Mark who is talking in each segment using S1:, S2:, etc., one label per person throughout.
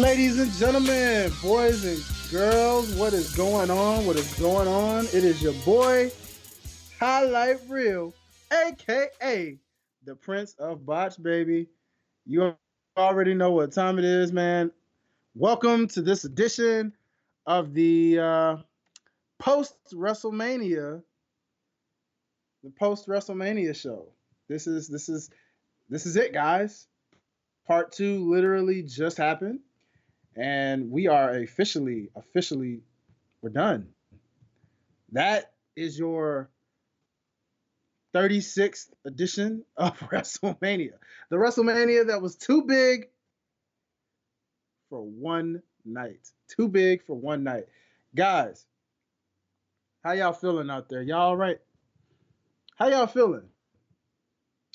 S1: Ladies and gentlemen, boys and girls, what is going on? What is going on? It is your boy, Highlight Real, aka the Prince of Botch, baby. You already know what time it is, man. Welcome to this edition of the uh, post WrestleMania, the post WrestleMania show. This is this is this is it, guys. Part two literally just happened, and we are officially officially we're done. That is your 36th edition of WrestleMania. The WrestleMania that was too big for one night. Too big for one night. Guys, how y'all feeling out there? Y'all all right? How y'all feeling?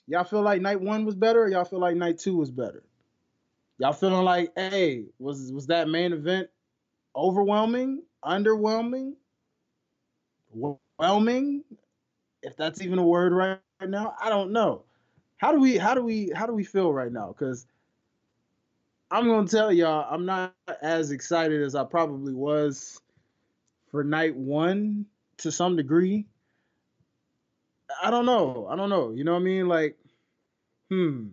S1: Y'all feel like night one was better or y'all feel like night two was better? Y'all feeling like, hey, was was that main event overwhelming, underwhelming, whelming? If that's even a word right, right now, I don't know. How do we how do we how do we feel right now? Because I'm gonna tell y'all, I'm not as excited as I probably was for night one to some degree. I don't know. I don't know. You know what I mean? Like, hmm.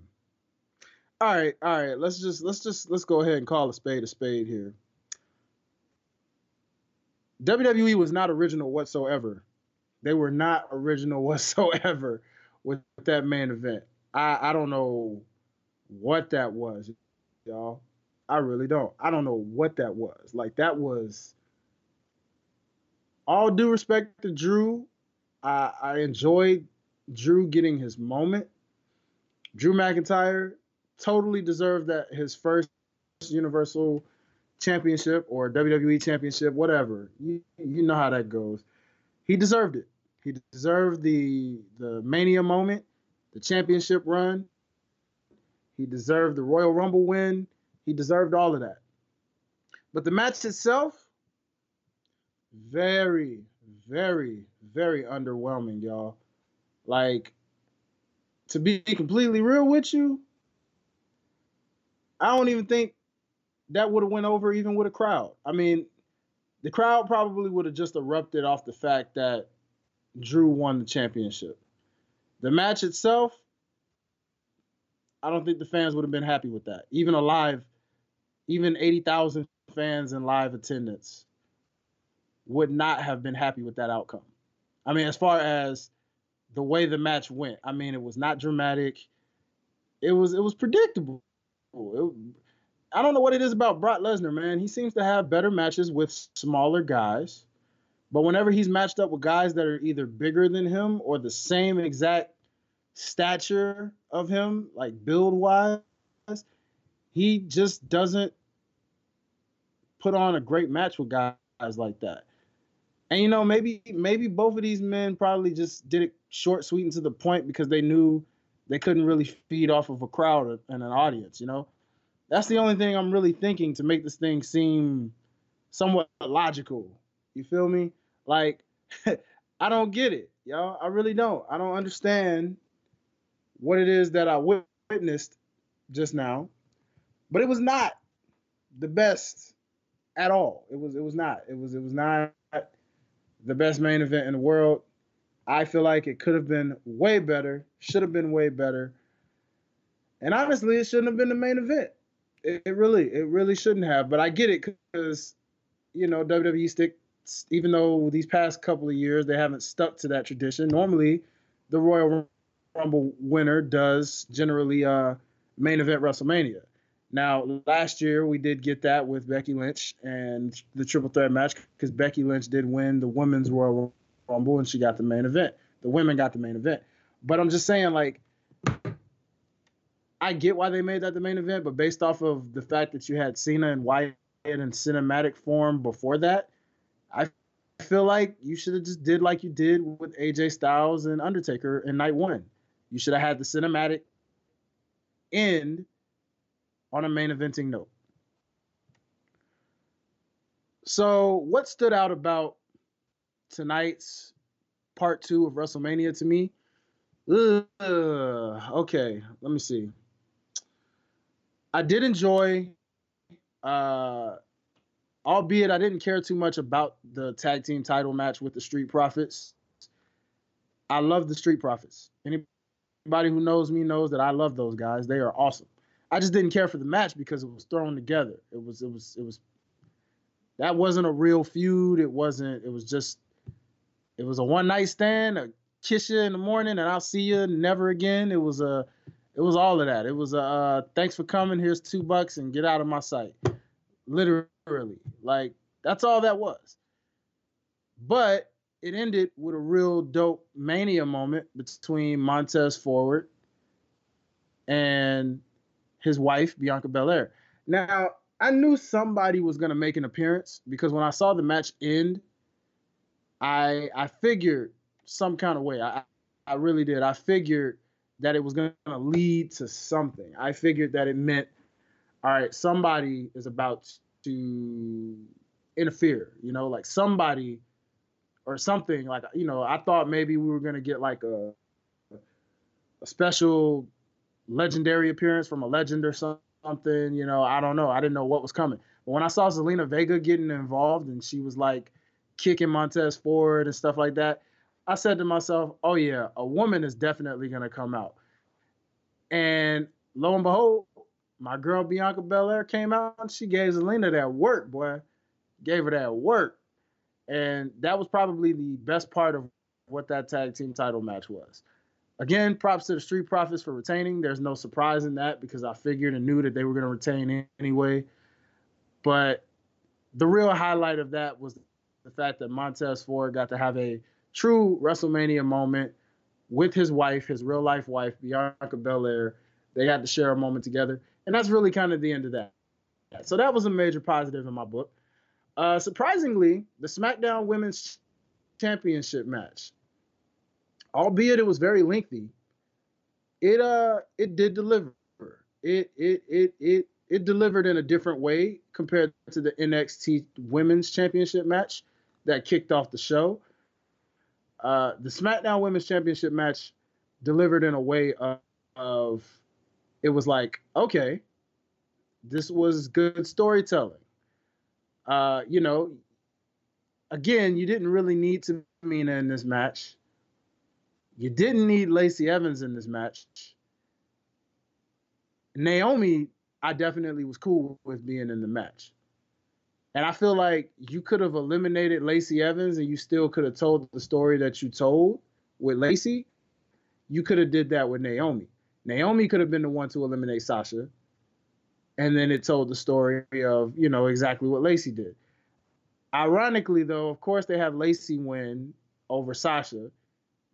S1: All right, all right. Let's just let's just let's go ahead and call a spade a spade here. WWE was not original whatsoever. They were not original whatsoever with that main event. I I don't know what that was, y'all. I really don't. I don't know what that was. Like that was all due respect to Drew. I I enjoyed Drew getting his moment. Drew McIntyre totally deserved that his first Universal Championship or WWE Championship, whatever. You you know how that goes. He deserved it. He deserved the the Mania moment, the championship run. He deserved the Royal Rumble win. He deserved all of that. But the match itself, very, very, very underwhelming, y'all. Like, to be completely real with you, I don't even think that would have went over even with a crowd. I mean, the crowd probably would have just erupted off the fact that Drew won the championship. The match itself, I don't think the fans would have been happy with that. Even alive, live, even 80,000 fans in live attendance would not have been happy with that outcome. I mean, as far as the way the match went, I mean, it was not dramatic. It was it was predictable. It, I don't know what it is about Brock Lesnar, man. He seems to have better matches with smaller guys. But whenever he's matched up with guys that are either bigger than him or the same exact stature of him, like build wise, he just doesn't put on a great match with guys like that. And you know, maybe maybe both of these men probably just did it short, sweet, and to the point because they knew they couldn't really feed off of a crowd and an audience. You know, that's the only thing I'm really thinking to make this thing seem somewhat logical. You feel me? Like, I don't get it, y'all. I really don't. I don't understand what it is that I witnessed just now, but it was not the best at all. It was. It was not. It was. It was not the best main event in the world. I feel like it could have been way better. Should have been way better. And honestly, it shouldn't have been the main event. It, it really, it really shouldn't have. But I get it because, you know, WWE stick even though these past couple of years they haven't stuck to that tradition. Normally, the Royal Rumble winner does generally uh, main event WrestleMania. Now, last year we did get that with Becky Lynch and the triple threat match because Becky Lynch did win the women's Royal Rumble and she got the main event. The women got the main event. But I'm just saying, like, I get why they made that the main event, but based off of the fact that you had Cena and Wyatt in cinematic form before that, I feel like you should have just did like you did with AJ Styles and Undertaker in night one. You should have had the cinematic end on a main eventing note. So, what stood out about tonight's part two of WrestleMania to me? Ugh, okay, let me see. I did enjoy Uh, albeit I didn't care too much about the tag team title match with the Street Profits. I love the Street Profits. Anybody who knows me knows that I love those guys. They are awesome. I just didn't care for the match because it was thrown together. It was it was it was that wasn't a real feud. It wasn't. It was just. It was a one night stand. A kiss you in the morning, and I'll see you never again. It was a. It was all of that. It was a. Uh, thanks for coming. Here's two bucks and get out of my sight. Literally, like that's all that was. But it ended with a real dope mania moment between Montez Ford and his wife Bianca Belair. Now, I knew somebody was to make an appearance because when I saw the match end, I I figured some kind of way. I I really did. I figured that it was going to lead to something. I figured that it meant all right, somebody is about to interfere, you know, like somebody or something like you know, I thought maybe we were going to get like a a special legendary appearance from a legend or something you know, I don't know. I didn't know what was coming. But when I saw Zelina Vega getting involved and she was like kicking Montez Ford and stuff like that, I said to myself, oh yeah, a woman is definitely gonna come out. And lo and behold, my girl Bianca Belair came out and she gave Zelina that work, boy. Gave her that work. And that was probably the best part of what that tag team title match was. Again, props to the Street Profits for retaining. There's no surprise in that because I figured and knew that they were going to retain anyway. But the real highlight of that was the fact that Montez Ford got to have a true WrestleMania moment with his wife, his real life wife, Bianca Belair. They got to share a moment together. And that's really kind of the end of that. So that was a major positive in my book. Uh, surprisingly, the SmackDown Women's Championship match albeit it was very lengthy, it uh it did deliver. It it it it it delivered in a different way compared to the NXT Women's Championship match that kicked off the show. Uh, the SmackDown Women's Championship match delivered in a way of, of it was like okay, this was good storytelling. Uh, you know, again, you didn't really need Tamina in this match. You didn't need Lacey Evans in this match. Naomi, I definitely was cool with being in the match. And I feel like you could have eliminated Lacey Evans and you still could have told the story that you told with Lacey. You could have did that with Naomi. Naomi could have been the one to eliminate Sasha. And then it told the story of, you know, exactly what Lacey did. Ironically, though, of course, they have Lacey win over Sasha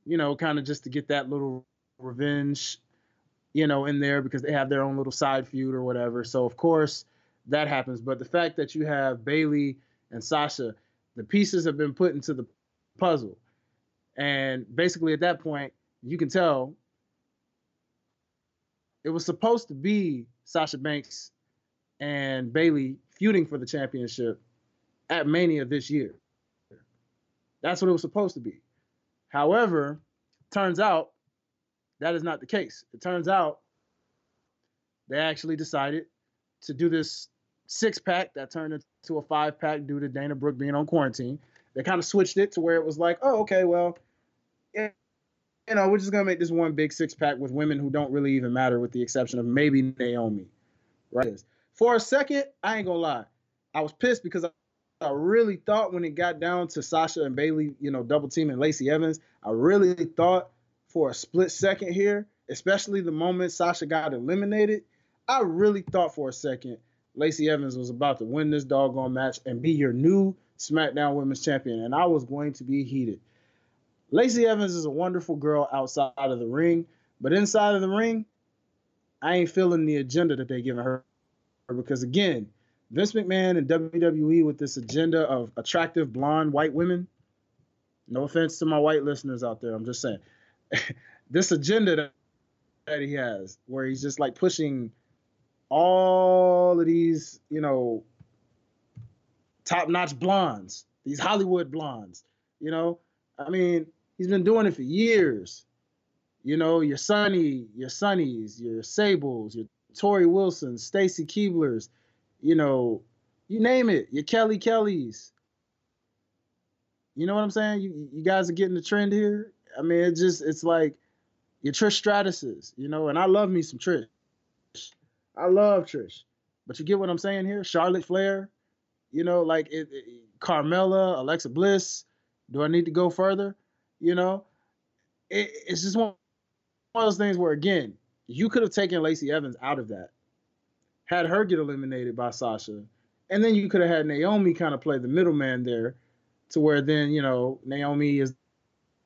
S1: you know, kind of just to get that little revenge, you know, in there because they have their own little side feud or whatever. So of course that happens. But the fact that you have Bayley and Sasha, the pieces have been put into the puzzle. And basically at that point, you can tell it was supposed to be Sasha Banks and Bayley feuding for the championship at Mania this year. That's what it was supposed to be. However, turns out that is not the case. It turns out they actually decided to do this six pack that turned into a five pack due to Dana Brooke being on quarantine. They kind of switched it to where it was like, oh, okay, well, yeah, you know, we're just gonna make this one big six pack with women who don't really even matter, with the exception of maybe Naomi. Right? For a second, I ain't gonna lie, I was pissed because I really thought when it got down to Sasha and Bayley, you know, double teaming Lacey Evans, I really thought for a split second here, especially the moment Sasha got eliminated, I really thought for a second Lacey Evans was about to win this doggone match and be your new SmackDown Women's Champion, and I was going to be heated. Lacey Evans is a wonderful girl outside of the ring, but inside of the ring, I ain't feeling the agenda that they're giving her because again, Vince McMahon and WWE with this agenda of attractive blonde white women. No offense to my white listeners out there, I'm just saying. this agenda that, he has, where he's just like pushing all of these, you know, top-notch blondes, these Hollywood blondes, you know. I mean, he's been doing it for years. You know, your Sunny, your Sonnies, your Sables, your Torrie Wilson, Stacy Keibler's, you know, you name it, your Kelly Kellys. You know what I'm saying? You you guys are getting the trend here. I mean, it just it's like your Trish Stratuses, you know, and I love me some Trish. I love Trish, but you get what I'm saying here? Charlotte Flair, you know, like it, it, Carmella, Alexa Bliss. Do I need to go further? You know, it, it's just one, one of those things where again, you could have taken Lacey Evans out of that, had her get eliminated by Sasha, and then you could have had Naomi kind of play the middleman there, to where then you know Naomi is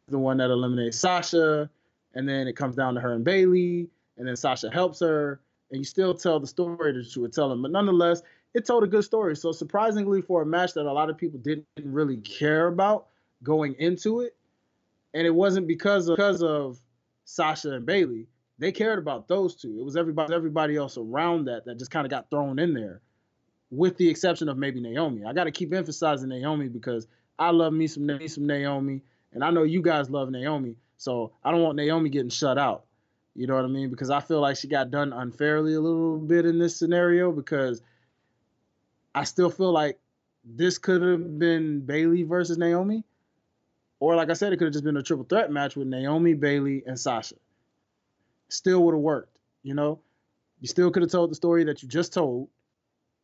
S1: the one that eliminates Sasha, and then it comes down to her and Bayley, and then Sasha helps her, and you still tell the story that you were telling. But nonetheless, it told a good story. So surprisingly, for a match that a lot of people didn't really care about going into it, and it wasn't because of, because of Sasha and Bayley. They cared about those two. It was everybody everybody else around that that just kind of got thrown in there, with the exception of maybe Naomi. I got to keep emphasizing Naomi because I love me some me some Naomi, and I know you guys love Naomi. So I don't want Naomi getting shut out. You know what I mean? Because I feel like she got done unfairly a little bit in this scenario because I still feel like this could have been Bayley versus Naomi. Or like I said, it could have just been a triple threat match with Naomi, Bayley, and Sasha. Still would have worked, you know? You still could have told the story that you just told.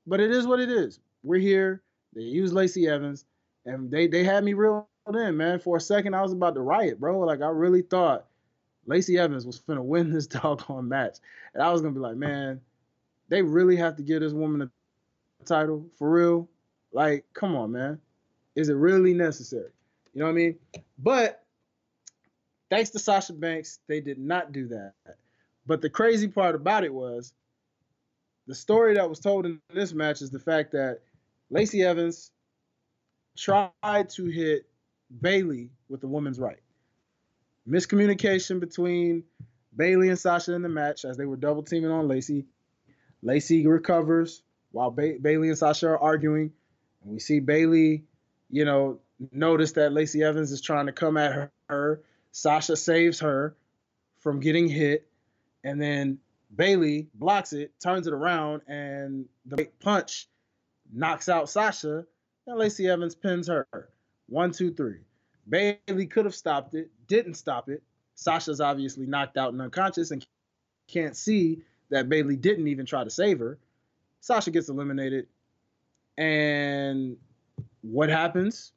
S1: But it is what it is. We're here. They use Lacey Evans. And they they had me real in, man. For a second, I was about to riot, bro. Like I really thought Lacey Evans was finna win this doggone match. And I was gonna be like, man, they really have to give this woman a title for real? Like, come on, man. Is it really necessary? You know what I mean? But thanks to Sasha Banks, they did not do that. But the crazy part about it was the story that was told in this match is the fact that Lacey Evans tried to hit Bayley with the woman's right. Miscommunication between Bayley and Sasha in the match as they were double teaming on Lacey. Lacey recovers while ba- Bayley and Sasha are arguing. And we see Bayley, you know, notice that Lacey Evans is trying to come at her. her. Sasha saves her from getting hit. And then Bayley blocks it, turns it around, and the punch knocks out Sasha. And Lacey Evans pins her. One, two, three. Bayley could have stopped it, didn't stop it. Sasha's obviously knocked out and unconscious and can't see that Bayley didn't even try to save her. Sasha gets eliminated. And what happens?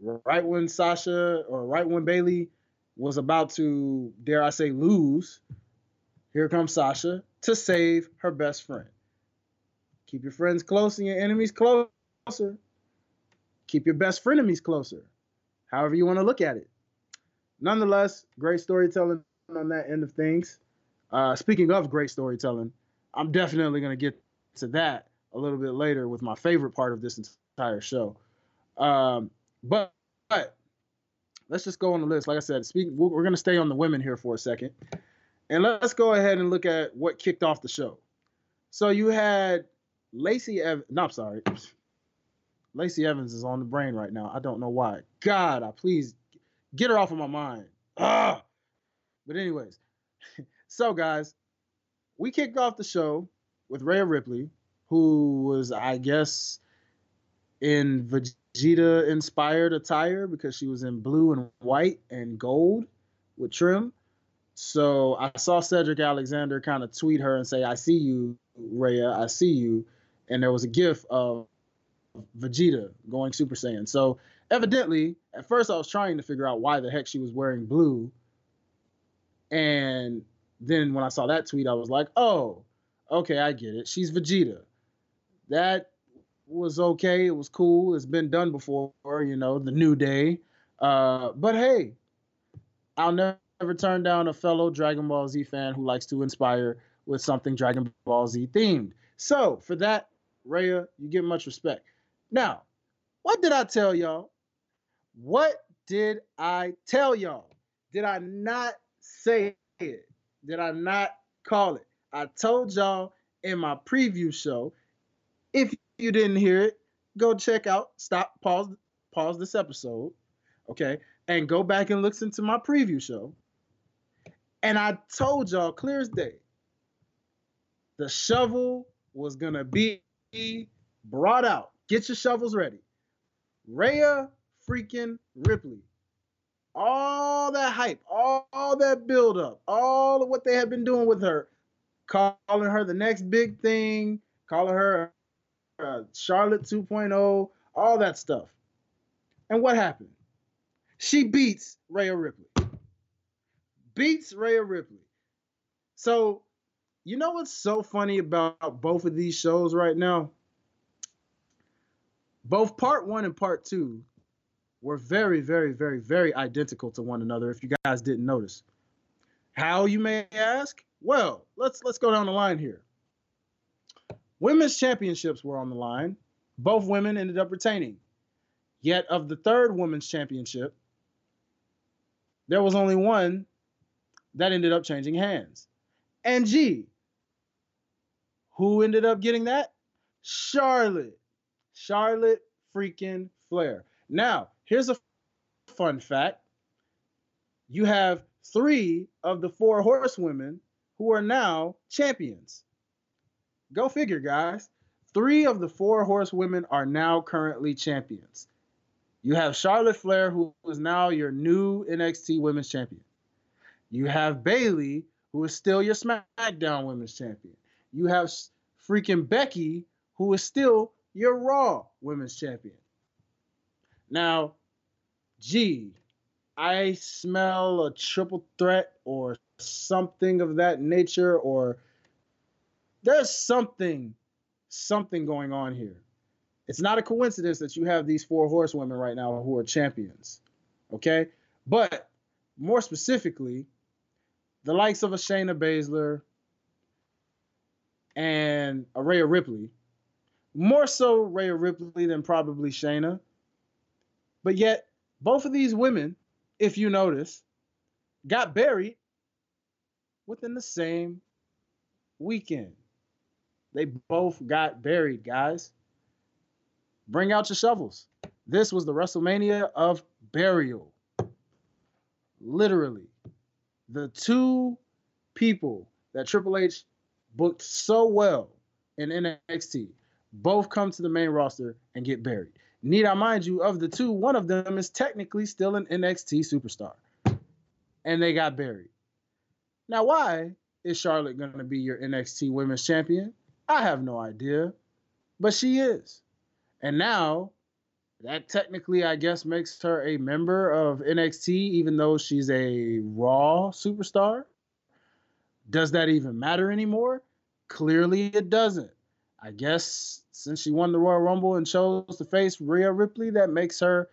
S1: Right when Sasha or right when Bayley was about to, dare I say, lose, here comes Sasha to save her best friend. Keep your friends close and your enemies closer. Keep your best frenemies closer. However you want to look at it. Nonetheless, great storytelling on that end of things. Uh, speaking of great storytelling, I'm definitely going to get to that a little bit later with my favorite part of this entire show. Um, but, but let's just go on the list. Like I said, speak, we're going to stay on the women here for a second. And let's go ahead and look at what kicked off the show. So you had Lacey Evans. No, I'm sorry. Lacey Evans is on the brain right now. I don't know why. God, I please get her off of my mind. Ah. But anyways, so guys, we kicked off the show with Rhea Ripley, who was, I guess, in Vegeta inspired attire because she was in blue and white and gold with trim. So I saw Cedric Alexander kind of tweet her and say, I see you, Rhea, I see you. And there was a gif of Vegeta going Super Saiyan. So evidently, at first I was trying to figure out why the heck she was wearing blue. And then when I saw that tweet, I was like, oh, okay, I get it. She's Vegeta. That was okay. It was cool. It's been done before, you know, the new day. Uh, but hey, I'll never turn down a fellow Dragon Ball Z fan who likes to inspire with something Dragon Ball Z themed. So for that, Rhea, you get much respect. Now, what did I tell y'all? What did I tell y'all? Did I not say it? Did I not call it? I told y'all in my preview show. If you didn't hear it, go check out, stop, pause, pause this episode, okay, and go back and listen to my preview show. And I told y'all clear as day, the shovel was gonna be brought out. Get your shovels ready. Rhea freaking Ripley. All that hype, all, all that buildup, all of what they have been doing with her, calling her the next big thing, calling her uh, Charlotte 2.0, all that stuff. And what happened? She beats Rhea Ripley. Beats Rhea Ripley. So, you know what's so funny about both of these shows right now? Both part one and part two were very, very, very, very identical to one another. If you guys didn't notice, how you may ask? Well, let's let's go down the line here. Women's championships were on the line. Both women ended up retaining. Yet of the third women's championship, there was only one that ended up changing hands. And G, who ended up getting that? Charlotte. Charlotte freaking Flair. Now, here's a fun fact. You have three of the four horsewomen who are now champions. Go figure, guys. Three of the four horsewomen are now currently champions. You have Charlotte Flair, who is now your new NXT Women's Champion. You have Bayley, who is still your SmackDown Women's Champion. You have freaking Becky, who is still your Raw Women's Champion. Now, gee, I smell a triple threat or something of that nature, or there's something, something going on here. It's not a coincidence that you have these four horsewomen right now who are champions. Okay? But more specifically, the likes of a Shayna Baszler and a Rhea Ripley, more so Rhea Ripley than probably Shayna. But yet, both of these women, if you notice, got buried within the same weekend. They both got buried, guys. Bring out your shovels. This was the WrestleMania of burial. Literally. The two people that Triple H booked so well in NXT both come to the main roster and get buried. Need I mind you, of the two, one of them is technically still an NXT superstar. And they got buried. Now, why is Charlotte going to be your NXT Women's Champion? I have no idea. But she is. And now, that technically, I guess, makes her a member of NXT, even though she's a Raw superstar. Does that even matter anymore? Clearly, it doesn't. I guess since she won the Royal Rumble and chose to face Rhea Ripley, that makes her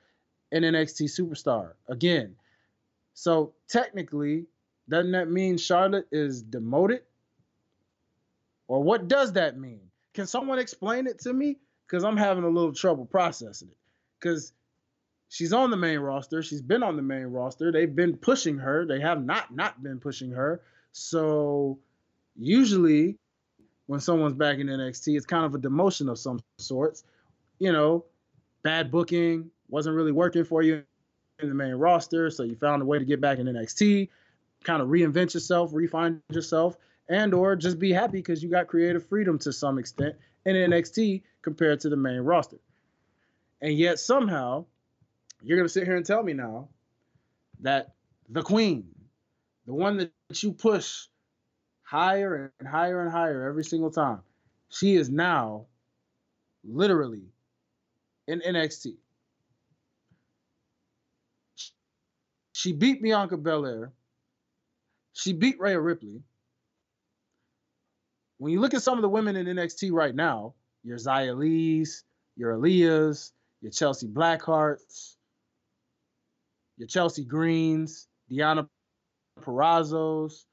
S1: an NXT superstar again. So technically, doesn't that mean Charlotte is demoted? Or what does that mean? Can someone explain it to me? because I'm having a little trouble processing it. Because she's on the main roster. She's been on the main roster. They've been pushing her. They have not not been pushing her. So usually when someone's back in NXT, it's kind of a demotion of some sorts. You know, bad booking wasn't really working for you in the main roster, so you found a way to get back in NXT, kind of reinvent yourself, refine yourself, and or just be happy because you got creative freedom to some extent in NXT compared to the main roster. And yet somehow you're to sit here and tell me now that the queen, the one that you push higher and higher and higher every single time, she is now literally in NXT. She beat Bianca Belair. She beat Rhea Ripley. When you look at some of the women in NXT right now, your Xia Lis, your Aliyahs, your Chelsea Blackhearts, your Chelsea Greens, Deonna Purrazzos,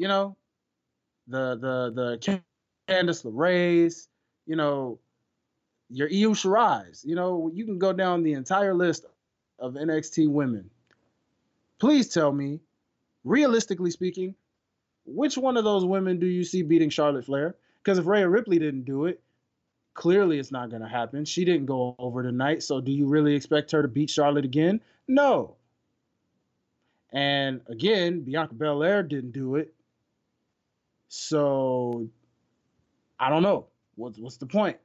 S1: you know, the the the Candice LeRae's, you know, your Io Shirai's, you know, you can go down the entire list of NXT women. Please tell me, realistically speaking, which one of those women do you see beating Charlotte Flair? Because if Rhea Ripley didn't do it, clearly it's not going to happen. She didn't go over tonight. So do you really expect her to beat Charlotte again? No. And again, Bianca Belair didn't do it. So I don't know. what's what's the point?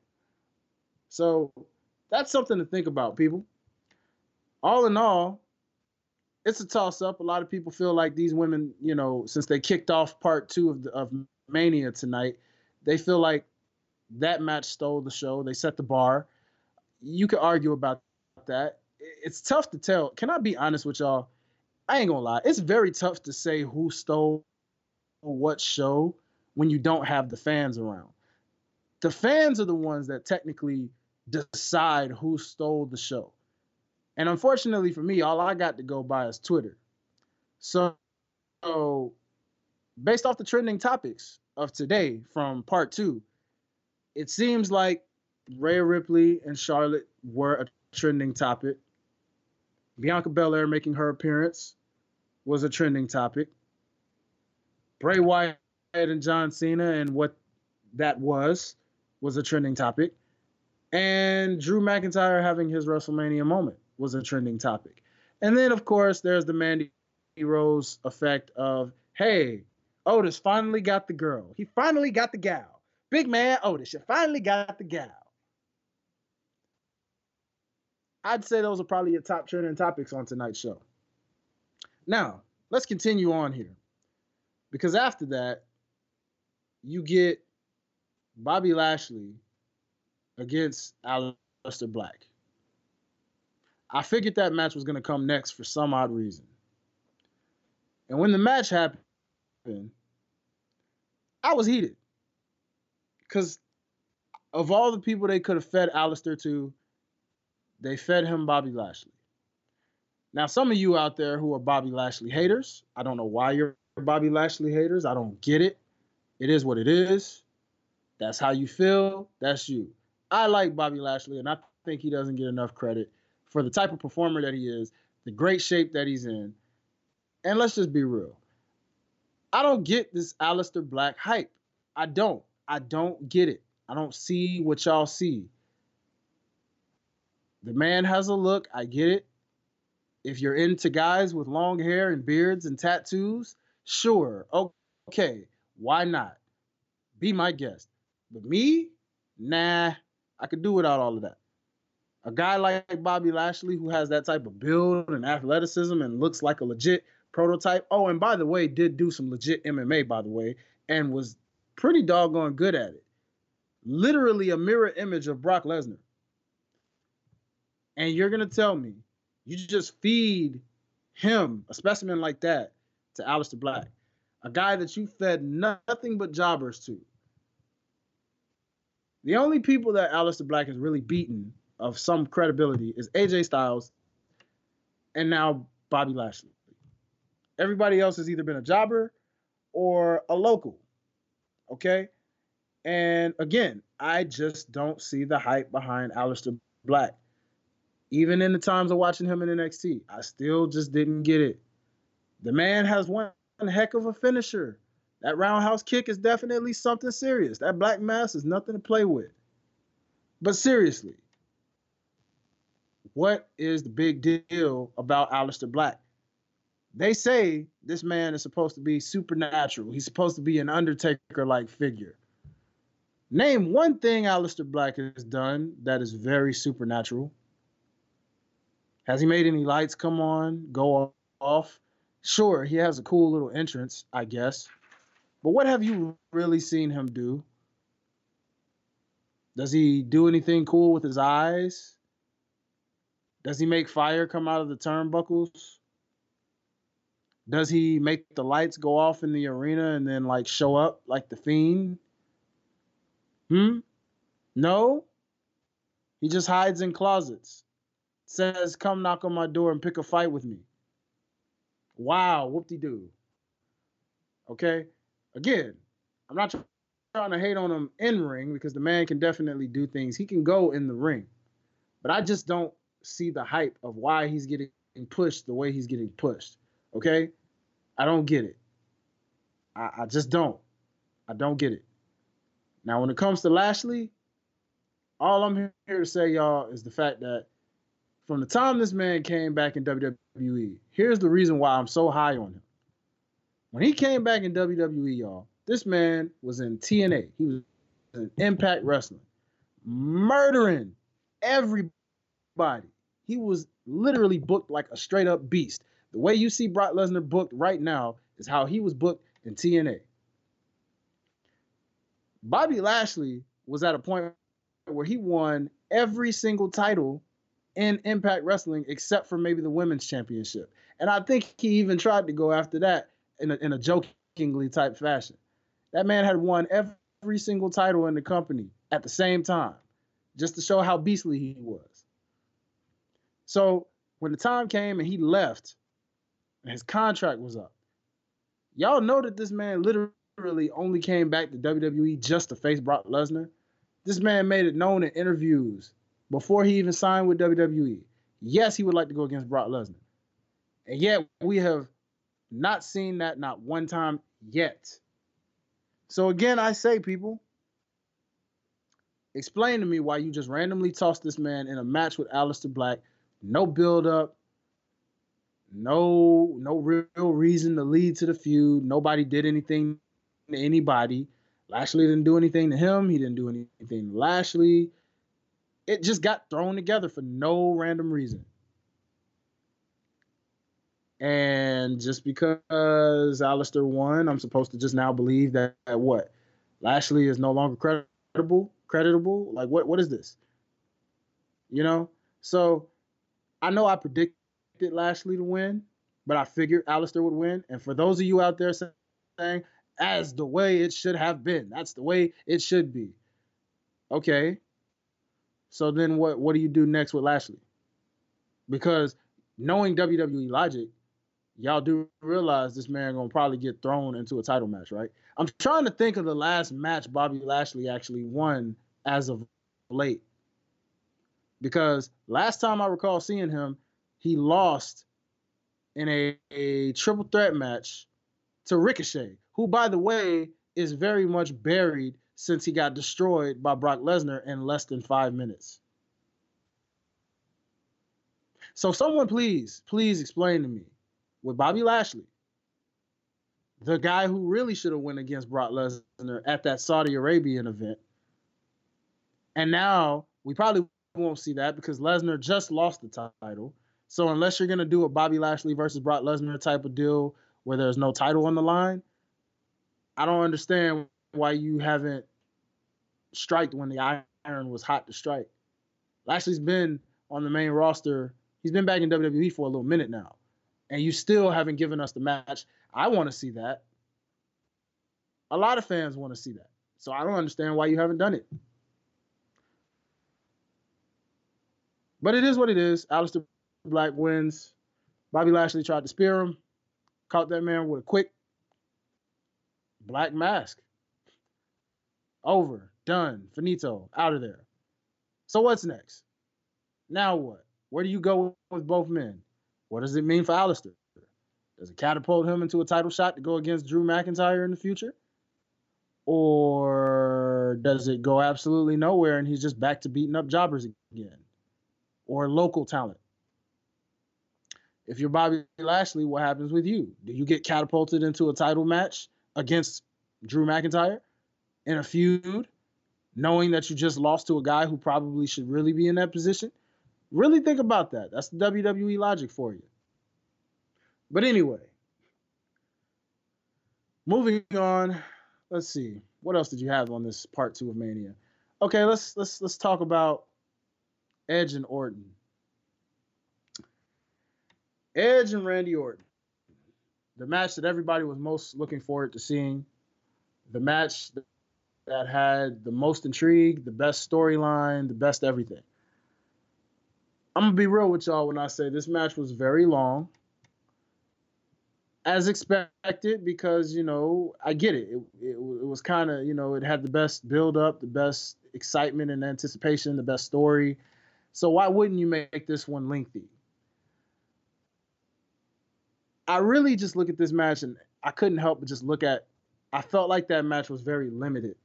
S1: So that's something to think about, people. All in all, it's a toss up. A lot of people feel like these women, you know, since they kicked off part two of the, of Mania tonight, they feel like that match stole the show. They set the bar. You could argue about that. It's tough to tell. Can I be honest with y'all? I ain't gonna lie. It's very tough to say who stole what show when you don't have the fans around. The fans are the ones that technically decide who stole the show. And unfortunately for me, all I got to go by is Twitter. So, so based off the trending topics of today from part two, it seems like Rhea Ripley and Charlotte were a trending topic. Bianca Belair making her appearance was a trending topic. Bray Wyatt and John Cena and what that was was a trending topic. And Drew McIntyre having his WrestleMania moment was a trending topic. And then, of course, there's the Mandy Rose effect of, hey, Otis finally got the girl. He finally got the gal. Big man Otis, you finally got the gal. I'd say those are probably your top trending topics on tonight's show. Now, let's continue on here. Because after that, you get Bobby Lashley against Aleister Black. I figured that match was going to come next for some odd reason. And when the match happened, I was heated. Because of all the people they could have fed Aleister to, they fed him Bobby Lashley. Now, some of you out there who are Bobby Lashley haters, I don't know why you're Bobby Lashley haters. I don't get it. It is what it is. That's how you feel. That's you. I like Bobby Lashley, and I think he doesn't get enough credit for the type of performer that he is, the great shape that he's in. And let's just be real. I don't get this Aleister Black hype. I don't. I don't get it. I don't see what y'all see. The man has a look. I get it. If you're into guys with long hair and beards and tattoos, sure. Okay. Why not? Be my guest. But me, nah, I could do without all of that. A guy like Bobby Lashley, who has that type of build and athleticism and looks like a legit prototype. Oh, and by the way, did do some legit MMA, by the way, and was pretty doggone good at it. Literally a mirror image of Brock Lesnar. And you're going to tell me you just feed him, a specimen like that, to Aleister Black, a guy that you fed nothing but jobbers to. The only people that Aleister Black has really beaten of some credibility is AJ Styles and now Bobby Lashley. Everybody else has either been a jobber or a local. Okay? And again, I just don't see the hype behind Aleister Black. Even in the times of watching him in NXT, I still just didn't get it. The man has one heck of a finisher. That roundhouse kick is definitely something serious. That black mass is nothing to play with. But seriously, what is the big deal about Aleister Black? They say this man is supposed to be supernatural. He's supposed to be an Undertaker like figure. Name one thing Aleister Black has done that is very supernatural. Has he made any lights come on, go off? Sure, he has a cool little entrance, I guess. But what have you really seen him do? Does he do anything cool with his eyes? Does he make fire come out of the turnbuckles? Does he make the lights go off in the arena and then like show up like the fiend? Hmm? No? He just hides in closets. Says, come knock on my door and pick a fight with me. Wow, whoop de doo. Okay? Again, I'm not trying to hate on him in ring because the man can definitely do things. He can go in the ring. But I just don't see the hype of why he's getting pushed the way he's getting pushed. Okay? I don't get it. I, I just don't. I don't get it. Now, when it comes to Lashley, all I'm here to say, y'all, is the fact that from the time this man came back in WWE, here's the reason why I'm so high on him. When he came back in WWE, y'all, this man was in TNA. He was in Impact Wrestling, murdering everybody. He was literally booked like a straight up beast. The way you see Brock Lesnar booked right now is how he was booked in TNA. Bobby Lashley was at a point where he won every single title in Impact Wrestling except for maybe the women's championship. And I think he even tried to go after that in a, in a jokingly type fashion. That man had won every single title in the company at the same time, just to show how beastly he was. So when the time came and he left, and his contract was up, y'all know that this man literally only came back to WWE just to face Brock Lesnar. This man made it known in interviews before he even signed with WWE. Yes, he would like to go against Brock Lesnar. And yet we have not seen that not one time yet. So again, I say, people, explain to me why you just randomly tossed this man in a match with Aleister Black, no build up, no no real reason to lead to the feud. Nobody did anything to anybody. Lashley didn't do anything to him. He didn't do anything to Lashley. It just got thrown together for no random reason. And just because Aleister won, I'm supposed to just now believe that, that what? Lashley is no longer credible, creditable? Like what what is this? You know? So I know I predicted Lashley to win, but I figured Aleister would win. And for those of you out there saying, as the way it should have been, that's the way it should be. Okay. So then what what do you do next with Lashley? Because knowing WWE logic, y'all do realize this man gonna probably get thrown into a title match, right? I'm trying to think of the last match Bobby Lashley actually won as of late. Because last time I recall seeing him, he lost in a, a triple threat match to Ricochet, who, by the way, is very much buried since he got destroyed by Brock Lesnar in less than five minutes. So, someone please, please explain to me with Bobby Lashley, the guy who really should have went against Brock Lesnar at that Saudi Arabian event. And now we probably won't see that because Lesnar just lost the title. So unless you're gonna do a Bobby Lashley versus Brock Lesnar type of deal where there's no title on the line, I don't understand why you haven't striked when the iron was hot to strike. Lashley's been on the main roster. He's been back in WWE for a little minute now and you still haven't given us the match. I want to see that. A lot of fans want to see that. So I don't understand why you haven't done it. But it is what it is. Aleister Black wins. Bobby Lashley tried to spear him, caught that man with a quick black mass. Over, done, finito, out of there. So what's next? Now what? Where do you go with both men? What does it mean for Aleister? Does it catapult him into a title shot to go against Drew McIntyre in the future? Or does it go absolutely nowhere and he's just back to beating up jobbers again? Or local talent? If you're Bobby Lashley, what happens with you? Do you get catapulted into a title match against Drew McIntyre in a feud, knowing that you just lost to a guy who probably should really be in that position? Really think about that. That's the WWE logic for you. But anyway, moving on. Let's see. What else did you have on this part two of Mania? Okay, let's let's let's talk about Edge and Orton. Edge and Randy Orton. The match that everybody was most looking forward to seeing. The match that had the most intrigue, the best storyline, the best everything. I'm gonna be real with y'all when I say this match was very long, as expected, because you know I get it. It, it, it was kind of you know it had the best build up, the best excitement and anticipation, the best story. So why wouldn't you make this one lengthy? I really just look at this match and I couldn't help but just look at. I felt like that match was very limited.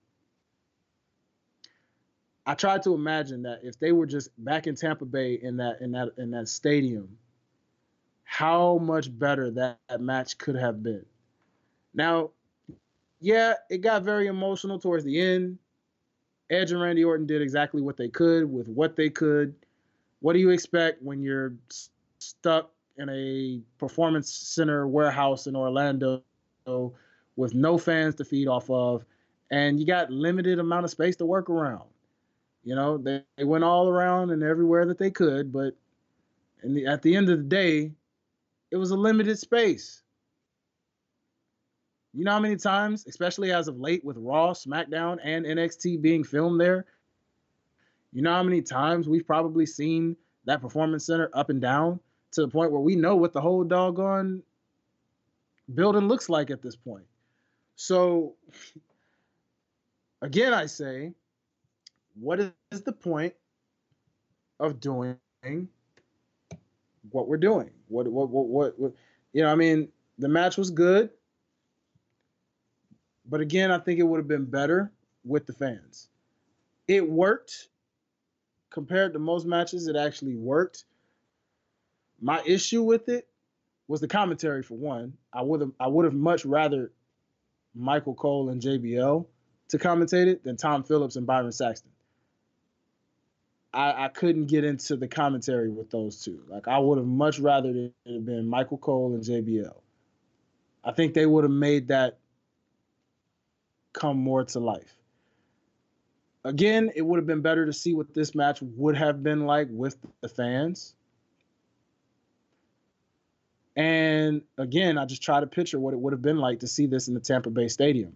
S1: I tried to imagine that if they were just back in Tampa Bay in that in that in that stadium, how much better that, that match could have been. Now, yeah, it got very emotional towards the end. Edge and Randy Orton did exactly what they could with what they could. What do you expect when you're stuck in a performance center warehouse in Orlando with no fans to feed off of, and you got limited amount of space to work around? You know, they, they went all around and everywhere that they could, but the, at the end of the day, it was a limited space. You know how many times, especially as of late with Raw, SmackDown, and NXT being filmed there? You know how many times we've probably seen that performance center up and down to the point where we know what the whole doggone building looks like at this point. So, again, I say, what is the point of doing what we're doing? What, what, what, what, what you know, I mean, the match was good. But again, I think it would have been better with the fans. It worked compared to most matches, it actually worked. My issue with it was the commentary for one. I would have I would have much rather Michael Cole and JBL to commentate it than Tom Phillips and Byron Saxton. I, I couldn't get into the commentary with those two. Like I would have much rather it have been Michael Cole and JBL. I think they would have made that come more to life. Again, it would have been better to see what this match would have been like with the fans. And again, I just try to picture what it would have been like to see this in the Tampa Bay Stadium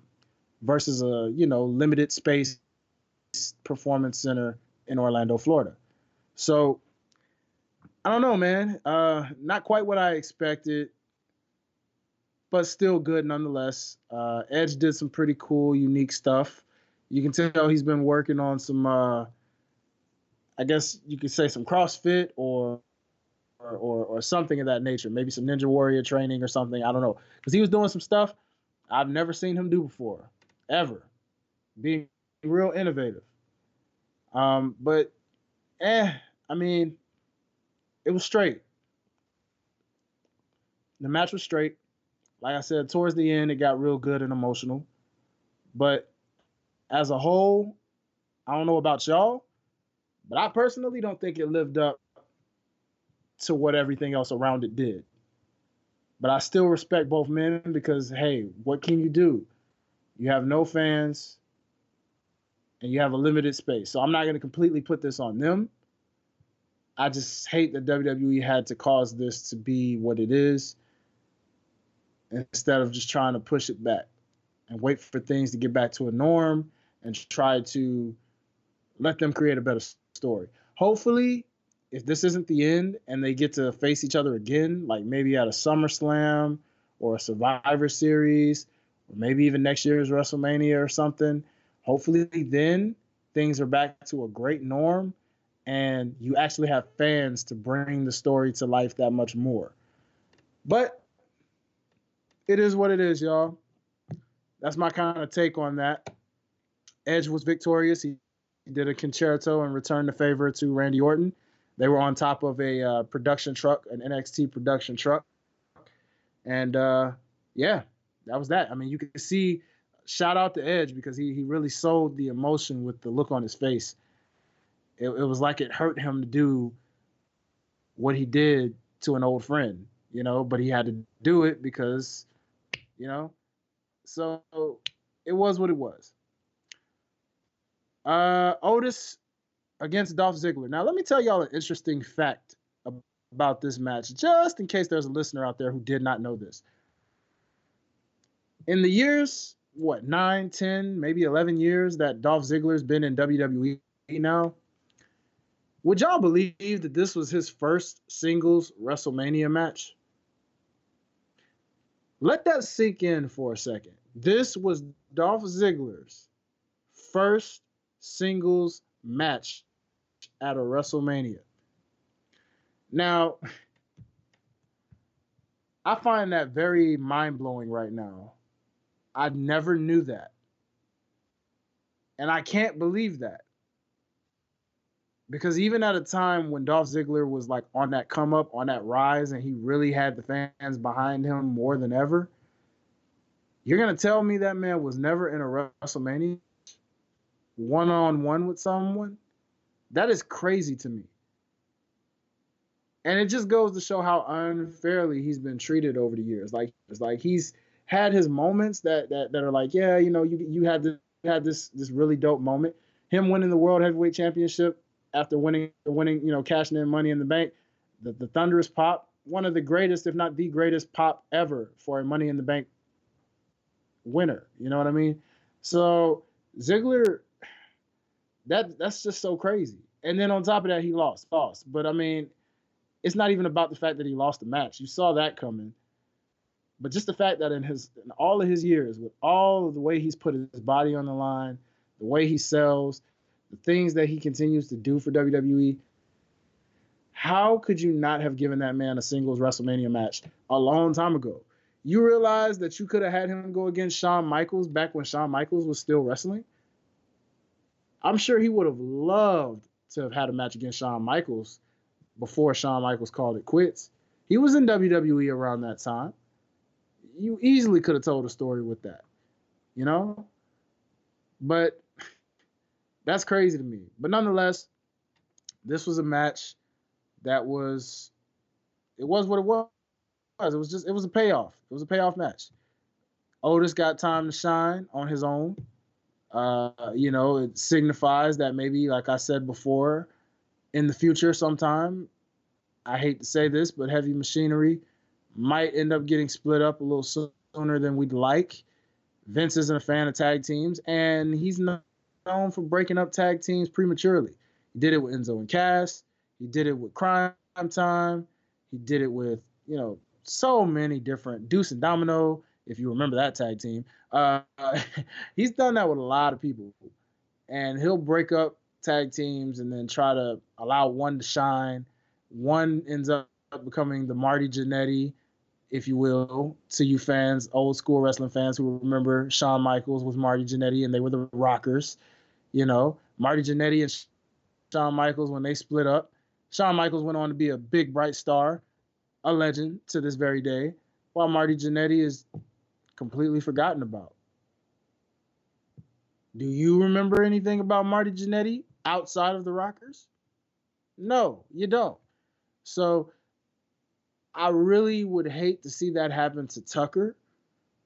S1: versus a, you know, limited space performance center in Orlando, Florida. So I don't know, man. Uh, not quite what I expected but still good nonetheless. Uh, Edge did some pretty cool, unique stuff. You can tell he's been working on some, uh, I guess you could say some CrossFit or, or, or, or something of that nature. Maybe some Ninja Warrior training or something. I don't know. Because he was doing some stuff I've never seen him do before, ever. Being real innovative. Um, but, eh, I mean, it was straight. The match was straight like I said, towards the end, it got real good and emotional. But as a whole, I don't know about y'all, but I personally don't think it lived up to what everything else around it did. But I still respect both men because, hey, what can you do? You have no fans and you have a limited space. So I'm not going to completely put this on them. I just hate that WWE had to cause this to be what it is instead of just trying to push it back and wait for things to get back to a norm and try to let them create a better story. Hopefully, if this isn't the end and they get to face each other again, like maybe at a SummerSlam or a Survivor Series, or maybe even next year's WrestleMania or something, hopefully then things are back to a great norm and you actually have fans to bring the story to life that much more. But it is what it is, y'all. That's my kind of take on that. Edge was victorious. He, did a Con-Chair-To and returned the favor to Randy Orton. They were on top of a uh, production truck, an NXT production truck. And uh, yeah, that was that. I mean, you can see, shout out to Edge because he, he really sold the emotion with the look on his face. It, it was like it hurt him to do what he did to an old friend, you know, but he had to do it because you know? So it was what it was. Uh, Otis against Dolph Ziggler. Now, let me tell y'all an interesting fact about this match, just in case there's a listener out there who did not know this. In the years, what, nine, ten, maybe 11 years that Dolph Ziggler's been in WWE now, would y'all believe that this was his first singles WrestleMania match? Let that sink in for a second. This was Dolph Ziggler's first singles match at a WrestleMania. Now, I find that very mind blowing right now. I never knew that. And I can't believe that because even at a time when Dolph Ziggler was like on that come up, on that rise, and he really had the fans behind him more than ever, you're gonna tell me that man was never in a WrestleMania? one on one with someone, that is crazy to me. And it just goes to show how unfairly he's been treated over the years. Like it's like he's had his moments that that that are like, yeah, you know, you you had this you had this this really dope moment. Him winning the world heavyweight championship after winning winning, you know, cashing in money in the bank, the, the thunderous pop, one of the greatest, if not the greatest pop ever for a money in the bank winner. You know what I mean? So Ziggler, that that's just so crazy. And then on top of that, he lost, lost. But I mean, it's not even about the fact that he lost the match. You saw that coming. But just the fact that in his in all of his years, with all of the way he's put his body on the line, the way he sells, the things that he continues to do for WWE, how could you not have given that man a singles WrestleMania match a long time ago? You realize that you could have had him go against Shawn Michaels back when Shawn Michaels was still wrestling? I'm sure he would have loved to have had a match against Shawn Michaels before Shawn Michaels called it quits. He was in WWE around that time. You easily could have told a story with that, you know? But that's crazy to me. But nonetheless, this was a match that was it was what it was. It was just it was a payoff. It was a payoff match. Otis got time to shine on his own. Uh, you know, it signifies that maybe, like I said before, in the future sometime, I hate to say this, but heavy machinery might end up getting split up a little sooner than we'd like. Vince isn't a fan of tag teams, and he's known for breaking up tag teams prematurely. He did it with Enzo and Cass. He did it with Crime Time. He did it with, you know, so many different Deuce and Domino, if you remember that tag team. Uh, he's done that with a lot of people, and he'll break up tag teams and then try to allow one to shine. One ends up becoming the Marty Jannetty, if you will, to you fans, old school wrestling fans who remember Shawn Michaels was Marty Jannetty and they were the Rockers. You know, Marty Jannetty and Shawn Michaels when they split up. Shawn Michaels went on to be a big bright star, a legend to this very day, while Marty Jannetty is completely forgotten about. Do you remember anything about Marty Jannetty outside of the Rockers? No, you don't. So I really would hate to see that happen to Tucker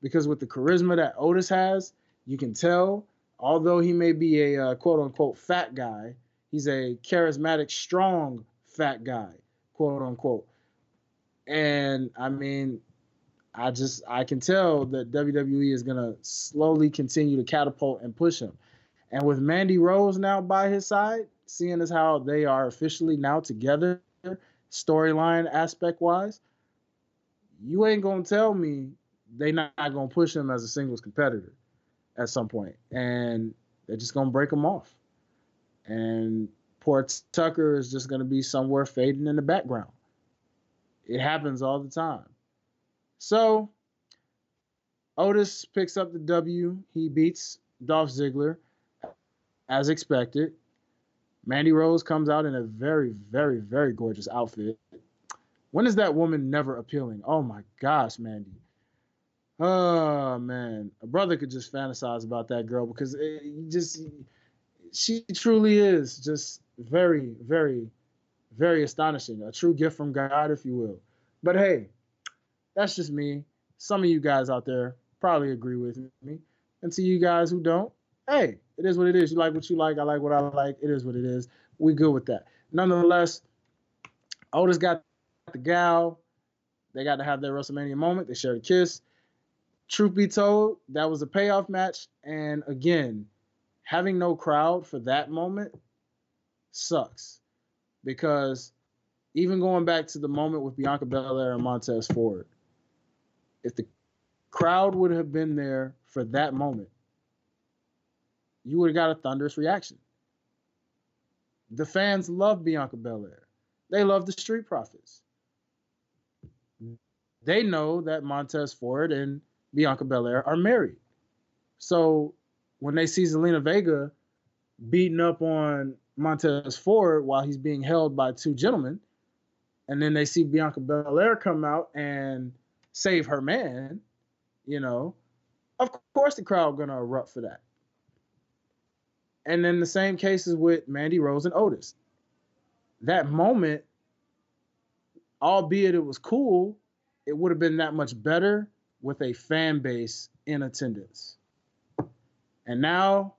S1: because with the charisma that Otis has, you can tell, although he may be a uh, quote unquote fat guy, he's a charismatic, strong fat guy, quote unquote. And I mean, I just I can tell that WWE is gonna slowly continue to catapult and push him. And with Mandy Rose now by his side, seeing as how they are officially now together, storyline aspect wise, you ain't gonna tell me they not, gonna push him as a singles competitor at some point, and they're just gonna break him off. And poor Tucker is just gonna be somewhere fading in the background. It happens all the time. So Otis picks up the W. He beats Dolph Ziggler as expected. Mandy Rose comes out in a very, very, very gorgeous outfit. When is that woman never appealing? Oh my gosh, Mandy. Oh man, a brother could just fantasize about that girl because eh, it just she truly is just very, very, very astonishing. A true gift from God, if you will. But hey, that's just me. Some of you guys out there probably agree with me. And to you guys who don't, hey, it is what it is. You like what you like. I like what I like. It is what it is. We good with that. Nonetheless, Otis got the gal. They got to have their WrestleMania moment. They shared a kiss. Truth be told, that was a payoff match. And again, having no crowd for that moment sucks because even going back to the moment with Bianca Belair and Montez Ford, if the crowd would have been there for that moment, you would have got a thunderous reaction. The fans love Bianca Belair. They love the Street Profits. They know that Montez Ford and Bianca Belair are married. So when they see Zelina Vega beating up on Montez Ford while he's being held by two gentlemen, and then they see Bianca Belair come out and save her man, you know, of course the crowd gonna erupt for that. And then the same cases with Mandy Rose and Otis. That moment, albeit it was cool, it would have been that much better with a fan base in attendance. And now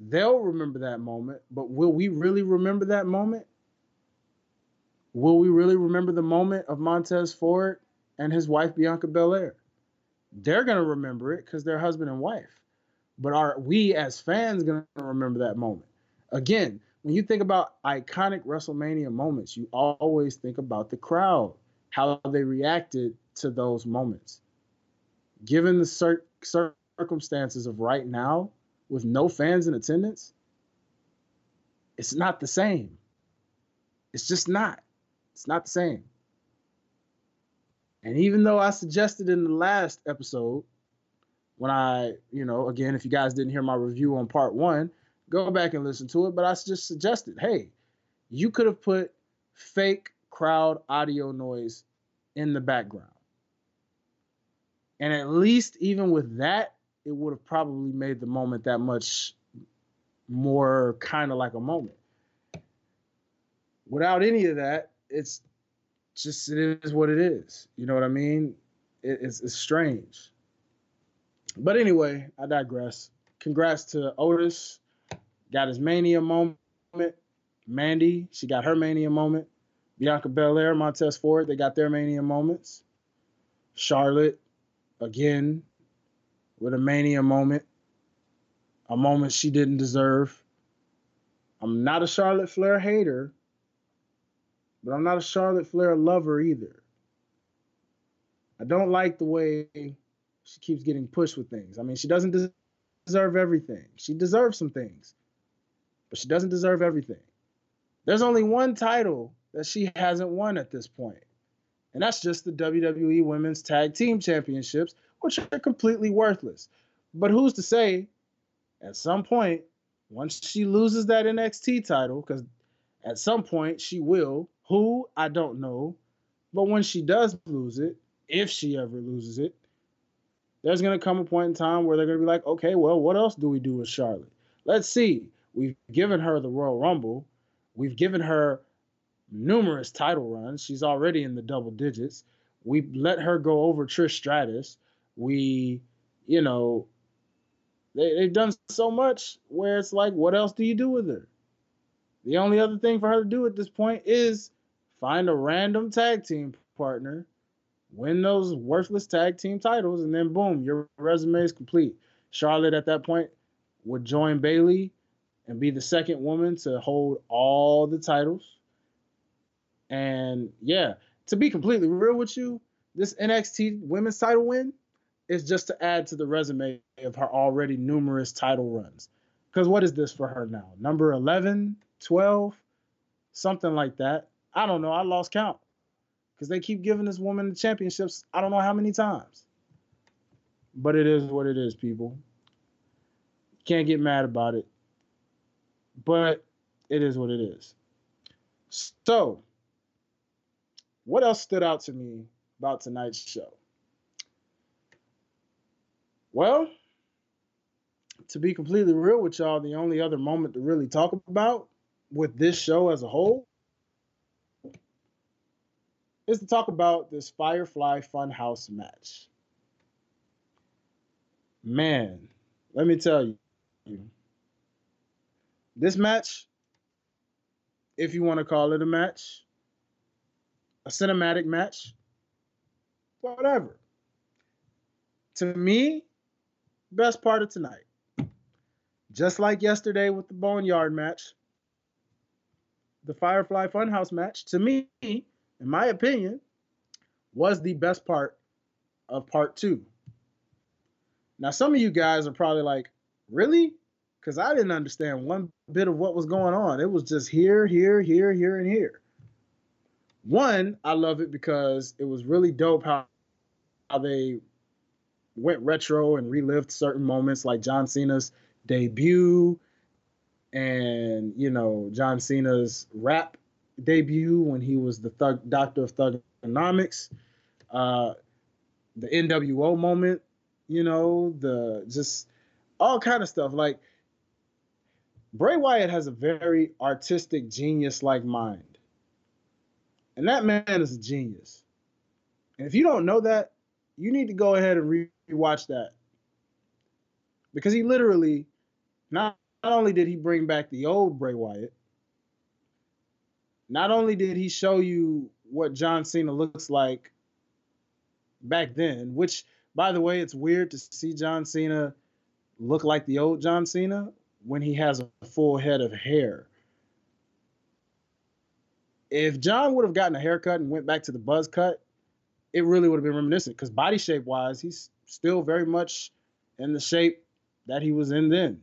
S1: they'll remember that moment, but will we really remember that moment? Will we really remember the moment of Montez Ford and his wife Bianca Belair? They're going to remember it because they're husband and wife. But are we as fans going to remember that moment? Again, when you think about iconic WrestleMania moments, you always think about the crowd, how they reacted to those moments. Given the cir- circumstances of right now, with no fans in attendance, it's not the same. It's just not. It's not the same. And even though I suggested in the last episode, when I, you know, again, if you guys didn't hear my review on part one, go back and listen to it. But I just suggested, hey, you could have put fake crowd audio noise in the background. And at least even with that, it would have probably made the moment that much more kind of like a moment. Without any of that, it's just it is what it is. You know what I mean? It, it's, it's strange. But anyway, I digress. Congrats to Otis. Got his mania moment. Mandy, she got her mania moment. Bianca Belair, Montez Ford, they got their mania moments. Charlotte, again, with a mania moment, a moment she didn't deserve. I'm not a Charlotte Flair hater, but I'm not a Charlotte Flair lover either. I don't like the way she keeps getting pushed with things. I mean, she doesn't deserve everything. She deserves some things, but she doesn't deserve everything. There's only one title that she hasn't won at this point, and that's just the WWE Women's Tag Team Championships, which are completely worthless. But who's to say at some point, once she loses that NXT title, because at some point she will, who I don't know, but when she does lose it, if she ever loses it, there's going to come a point in time where they're going to be like, okay, well, what else do we do with Charlotte? Let's see. We've given her the Royal Rumble. We've given her numerous title runs. She's already in the double digits. We let her go over Trish Stratus we, you know, they, they've done so much where it's like, what else do you do with her? The only other thing for her to do at this point is find a random tag team partner, win those worthless tag team titles, and then boom, your resume is complete. Charlotte at that point would join Bayley and be the second woman to hold all the titles. And yeah, to be completely real with you, this NXT women's title win is just to add to the resume of her already numerous title runs. Because what is this for her now? Number 11, 12, something like that. I don't know. I lost count. Because they keep giving this woman the championships, I don't know how many times. But it is what it is, people. Can't get mad about it. But it is what it is. So, what else stood out to me about tonight's show? Well, to be completely real with y'all, the only other moment to really talk about with this show as a whole is to talk about this Firefly Funhouse match. Man, let me tell you, this match, if you want to call it a match, a cinematic match, whatever. To me, best part of tonight. Just like yesterday with the Boneyard match, the Firefly Funhouse match, to me, in my opinion, was the best part of part two. Now, some of you guys are probably like, really? Because I didn't understand one bit of what was going on. It was just here, here, here, here, and here. One, I love it because it was really dope how, how they went retro and relived certain moments like John Cena's debut and you know John Cena's rap debut when he was the thug doctor of thugonomics, uh, the NWO moment, you know, the just all kind of stuff. Like Bray Wyatt has a very artistic, genius like mind. And that man is a genius. And if you don't know that, you need to go ahead and re- rewatch that. Because he literally, not, not only did he bring back the old Bray Wyatt, not only did he show you what John Cena looks like back then, which, by the way, it's weird to see John Cena look like the old John Cena when he has a full head of hair. If John would have gotten a haircut and went back to the buzz cut, it really would have been reminiscent because body shape wise, he's still very much in the shape that he was in then.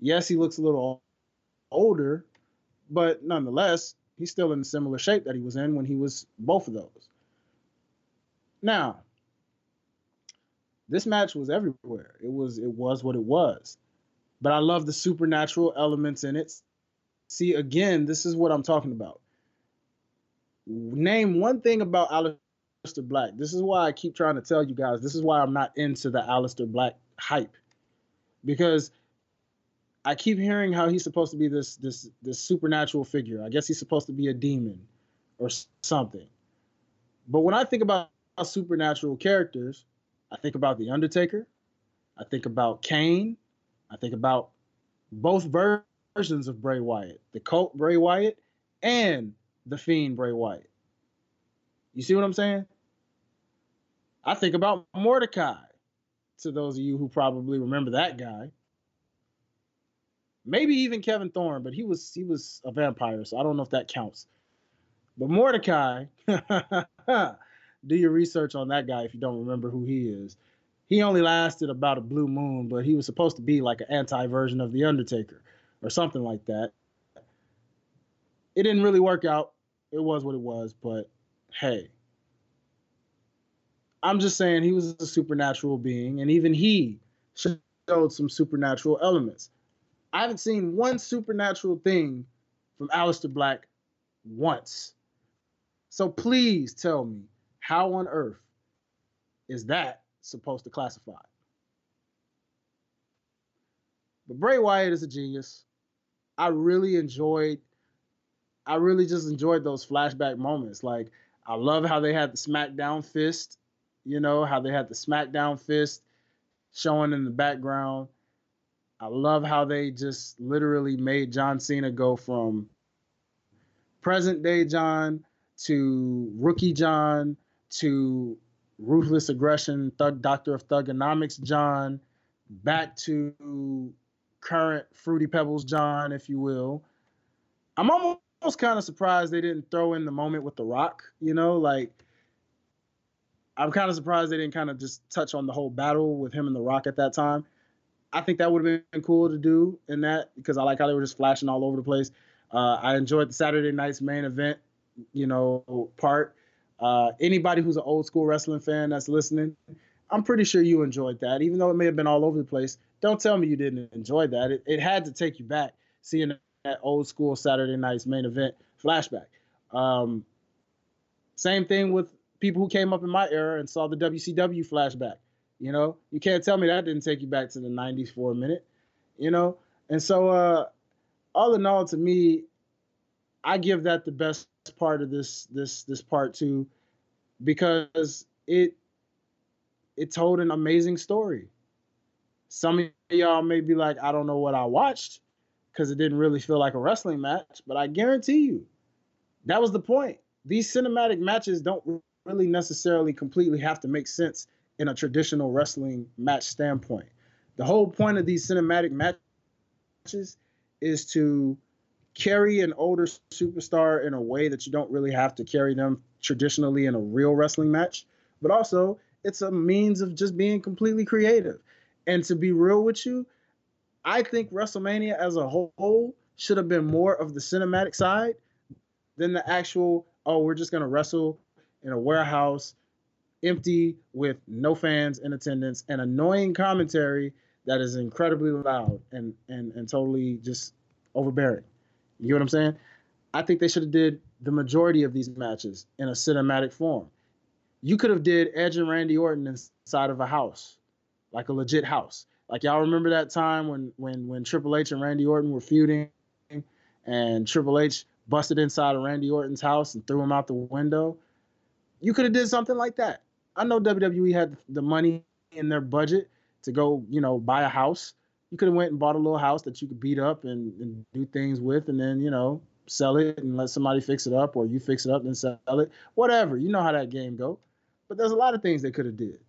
S1: Yes, he looks a little older, but nonetheless, he's still in the similar shape that he was in when he was both of those. Now, this match was everywhere. It was it was what it was. But I love the supernatural elements in it. See, again, this is what I'm talking about. Name one thing about Aleister Black. This is why I keep trying to tell you guys. This is why I'm not into the Aleister Black hype. Because I keep hearing how he's supposed to be this this this supernatural figure. I guess he's supposed to be a demon or something. But when I think about supernatural characters, I think about the Undertaker, I think about Kane, I think about both versions of Bray Wyatt, the cult Bray Wyatt and the Fiend Bray Wyatt. You see what I'm saying? I think about Mordecai. To those of you who probably remember that guy, maybe even Kevin Thorn, but he was he was a vampire, so I don't know if that counts. But Mordecai, do your research on that guy if you don't remember who he is. He only lasted about a blue moon, but he was supposed to be like an anti version of the Undertaker or something like that. It didn't really work out. It was what it was, but hey. I'm just saying he was a supernatural being, and even he showed some supernatural elements. I haven't seen one supernatural thing from Aleister Black once. So please tell me how on earth is that supposed to classify? But Bray Wyatt is a genius. I really enjoyed, I really just enjoyed those flashback moments. Like, I love how they had the SmackDown fist, you know, how they had the SmackDown fist showing in the background. I love how they just literally made John Cena go from present day John to rookie John to ruthless aggression, thug doctor of thugonomics John, back to current fruity pebbles John, if you will. I'm almost kind of surprised they didn't throw in the moment with the Rock. You know, like I'm kind of surprised they didn't kind of just touch on the whole battle with him and the Rock at that time. I think that would have been cool to do in that because I like how they were just flashing all over the place. Uh, I enjoyed the Saturday night's main event, you know, part. Uh, anybody who's an old school wrestling fan that's listening, I'm pretty sure you enjoyed that, even though it may have been all over the place. Don't tell me you didn't enjoy that. It, it had to take you back seeing that old school Saturday night's main event flashback. Um, same thing with people who came up in my era and saw the WCW flashback. You know, you can't tell me that didn't take you back to the 90s for a minute, you know? And so, uh, all in all, to me, I give that the best part of this this this part two because it it told an amazing story. Some of y'all may be like, I don't know what I watched because it didn't really feel like a wrestling match, but I guarantee you, that was the point. These cinematic matches don't really necessarily completely have to make sense in a traditional wrestling match standpoint. The whole point of these cinematic matches is to carry an older superstar in a way that you don't really have to carry them traditionally in a real wrestling match, but also it's a means of just being completely creative. And to be real with you, I think WrestleMania as a whole should have been more of the cinematic side than the actual, oh, we're just going to wrestle in a warehouse empty with no fans in attendance and annoying commentary that is incredibly loud and and and totally just overbearing. You know what I'm saying? I think they should have did the majority of these matches in a cinematic form. You could have did Edge and Randy Orton inside of a house, like a legit house. Like y'all remember that time when when when Triple H and Randy Orton were feuding, and Triple H busted inside of Randy Orton's house and threw him out the window. You could have did something like that. I know WWE had the money in their budget to go, you know, buy a house. You could have went and bought a little house that you could beat up and, and do things with, and then you know sell it and let somebody fix it up, or you fix it up and sell it. Whatever. You know how that game go. But there's a lot of things they could have did.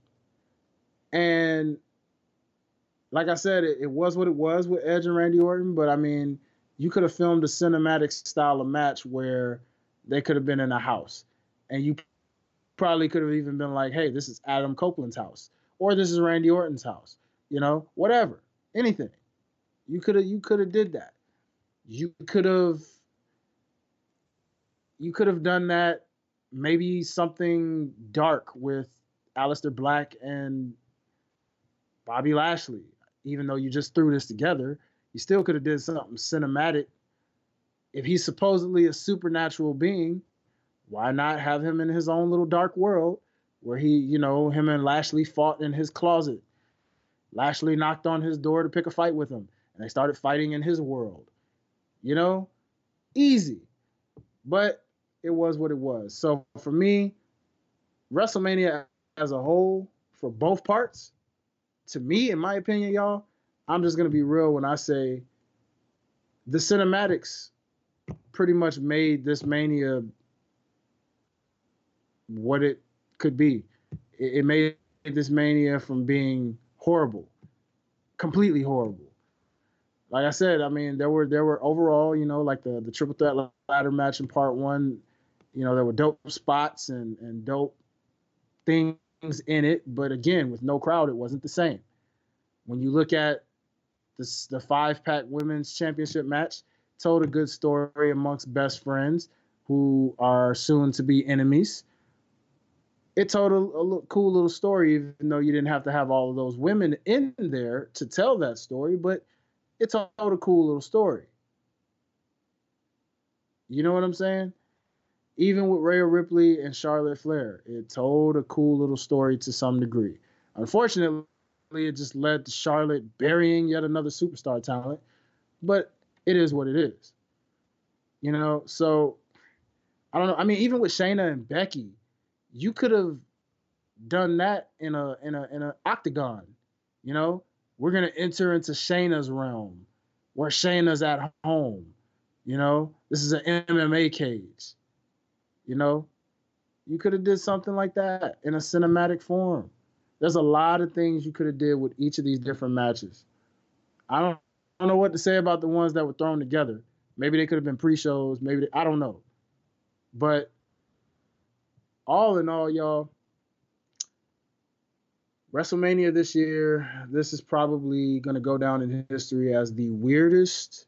S1: And like I said, it, it was what it was with Edge and Randy Orton. But I mean, you could have filmed a cinematic style of match where they could have been in a house, and you probably could have even been like, "Hey, this is Adam Copeland's house, or this is Randy Orton's house," you know, whatever, anything. You could have you could have did that. You could have you could have done that. Maybe something dark with Aleister Black and Bobby Lashley. Even though you just threw this together, you still could have did something cinematic. If he's supposedly a supernatural being, why not have him in his own little dark world where he, you know, him and Lashley fought in his closet. Lashley knocked on his door to pick a fight with him, and they started fighting in his world. You know, easy. But it was what it was. So for me, WrestleMania as a whole, for both parts, to me, in my opinion, y'all, I'm just gonna be real when I say the cinematics pretty much made this mania what it could be. It, it made this mania from being horrible, completely horrible. Like I said, I mean, there were there were overall, you know, like the the triple threat ladder match in part one, you know, there were dope spots and and dope things in it, but again, with no crowd, it wasn't the same. When you look at this, the five pack women's championship match told a good story amongst best friends who are soon to be enemies. It told a, a cool little story, even though you didn't have to have all of those women in there to tell that story, but it told a cool little story. You know what I'm saying? Even with Rhea Ripley and Charlotte Flair, it told a cool little story to some degree. Unfortunately, it just led to Charlotte burying yet another superstar talent. But it is what it is. You know, so I don't know. I mean, even with Shayna and Becky, you could have done that in a in a in an octagon. You know, we're gonna enter into Shayna's realm, where Shayna's at home. You know, this is an MMA cage. You know, you could have did something like that in a cinematic form. There's a lot of things you could have did with each of these different matches. I don't, I don't know what to say about the ones that were thrown together. Maybe they could have been pre-shows. Maybe they, I don't know. But all in all, y'all, WrestleMania this year, this is probably going to go down in history as the weirdest,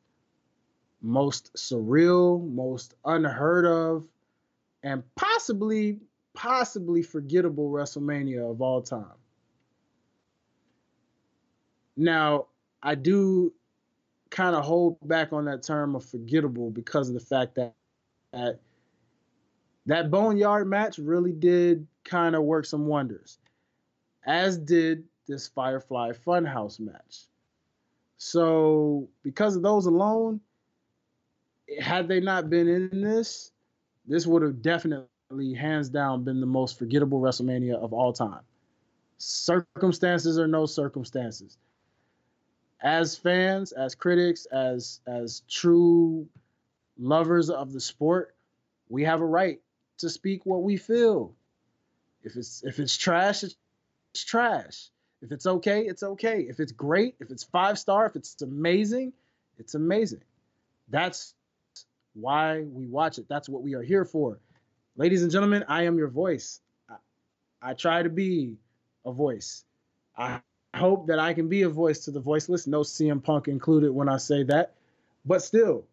S1: most surreal, most unheard of, and possibly possibly forgettable WrestleMania of all time. Now, I do kind of hold back on that term of forgettable because of the fact that that, that Boneyard match really did kind of work some wonders, as did this Firefly Funhouse match. So, because of those alone, had they not been in this, this would have definitely hands down, been the most forgettable WrestleMania of all time. Circumstances or no circumstances. As fans, as critics, as as true lovers of the sport, we have a right to speak what we feel. If it's if it's trash, it's, trash. If it's okay, it's okay. If it's great, if it's five star, if it's amazing, it's amazing. That's why we watch it. That's what we are here for. Ladies and gentlemen, I am your voice. I, I try to be a voice. I hope that I can be a voice to the voiceless. No CM Punk included when I say that. But still,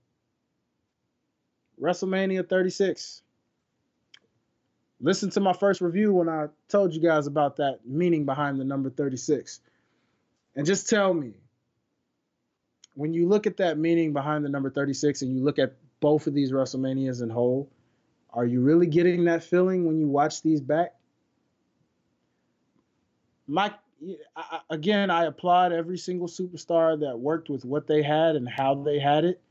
S1: WrestleMania 36. Listen to my first review when I told you guys about that meaning behind the number 36. And just tell me, when you look at that meaning behind the number 36 and you look at both of these WrestleManias in whole, are you really getting that feeling when you watch these back? I, again, I applaud every single superstar that worked with what they had and how they had it,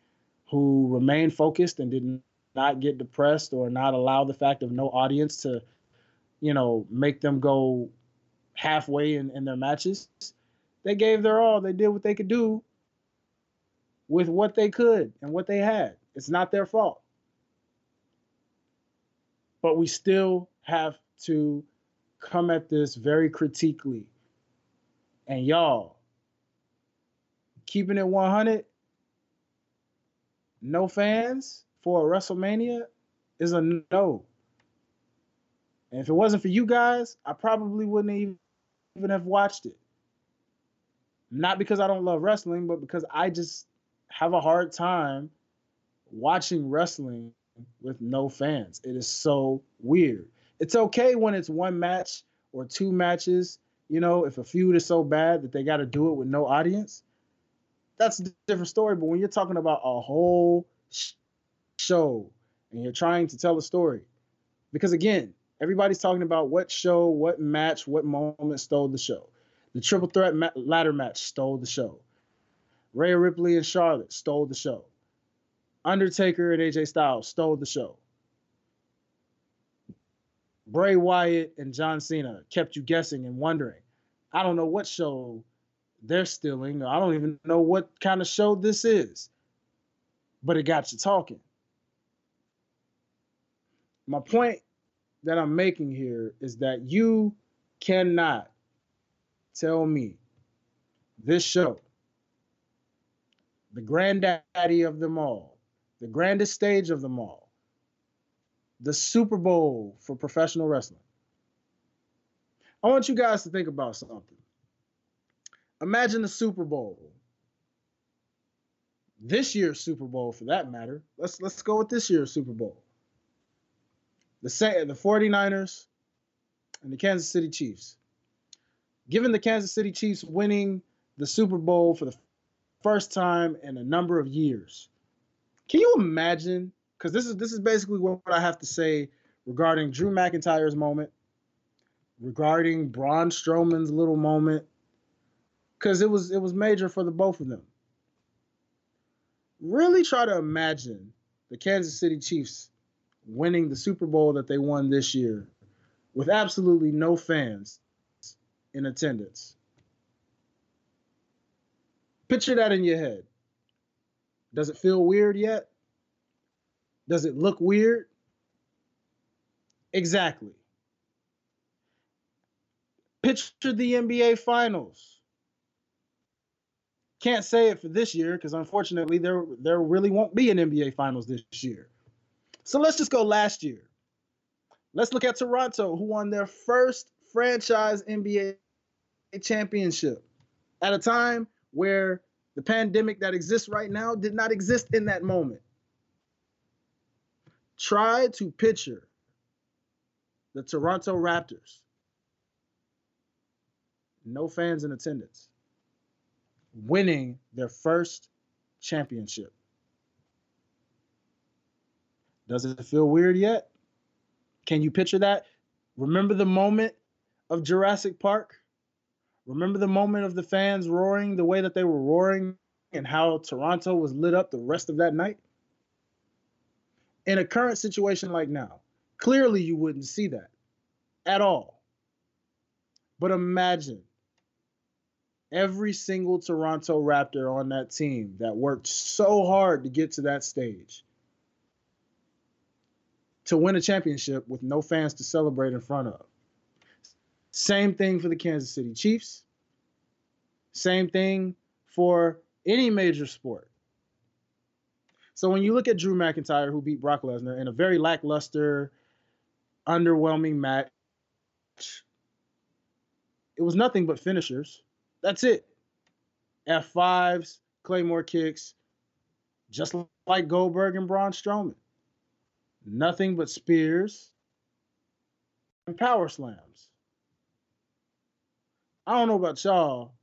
S1: who remained focused and did not get depressed or not allow the fact of no audience to, you know, make them go halfway in, in their matches. They gave their all. They did what they could do with what they could and what they had. It's not their fault. But we still have to come at this very critically. And y'all, keeping it 100, no fans for a WrestleMania is a no. And if it wasn't for you guys, I probably wouldn't even have watched it. Not because I don't love wrestling, but because I just have a hard time watching wrestling with no fans. It is so weird. It's okay when it's one match or two matches. You know, if a feud is so bad that they got to do it with no audience, that's a different story. But when you're talking about a whole show and you're trying to tell a story, because again, everybody's talking about what show, what match, what moment stole the show. The triple threat ma- ladder match stole the show. Rhea Ripley and Charlotte stole the show. Undertaker and AJ Styles stole the show. Bray Wyatt and John Cena kept you guessing and wondering. I don't know what show they're stealing. I don't even know what kind of show this is. But it got you talking. My point that I'm making here is that you cannot tell me this show, the granddaddy of them all, the grandest stage of them all, the Super Bowl for professional wrestling. I want you guys to think about something. Imagine the Super Bowl. This year's Super Bowl for that matter. Let's let's go with this year's Super Bowl. The the 49ers and the Kansas City Chiefs. Given the Kansas City Chiefs winning the Super Bowl for the first time in a number of years. Can you imagine because this is this is basically what I have to say regarding Drew McIntyre's moment, regarding Braun Strowman's little moment, because it was it was major for the both of them. Really try to imagine the Kansas City Chiefs winning the Super Bowl that they won this year with absolutely no fans in attendance. Picture that in your head. Does it feel weird yet? Does it look weird? Exactly. Picture the NBA Finals. Can't say it for this year because unfortunately there there really won't be an NBA Finals this year. So let's just go last year. Let's look at Toronto, who won their first franchise NBA championship at a time where the pandemic that exists right now did not exist in that moment. Try to picture the Toronto Raptors. No fans in attendance. Winning their first championship. Does it feel weird yet? Can you picture that? Remember the moment of Jurassic Park? Remember the moment of the fans roaring the way that they were roaring and how Toronto was lit up the rest of that night? in a current situation like now, clearly you wouldn't see that at all. But imagine every single Toronto Raptor on that team that worked so hard to get to that stage to win a championship with no fans to celebrate in front of. Same thing for the Kansas City Chiefs. Same thing for any major sport. So when you look at Drew McIntyre, who beat Brock Lesnar in a very lackluster, underwhelming match, it was nothing but finishers. That's it. F5s, Claymore kicks, just like Goldberg and Braun Strowman. Nothing but spears and power slams. I don't know about y'all,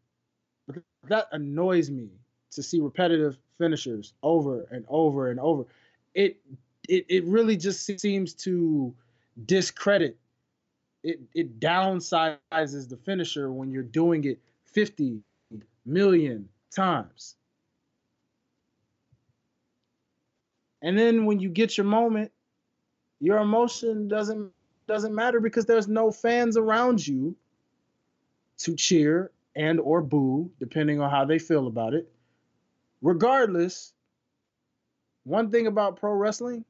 S1: but that annoys me to see repetitive finishers over and over and over. It it it really just seems to discredit it it downsizes the finisher when you're doing it 50 million times. And then when you get your moment, your emotion doesn't doesn't matter because there's no fans around you to cheer and or boo depending on how they feel about it. Regardless, one thing about pro wrestling,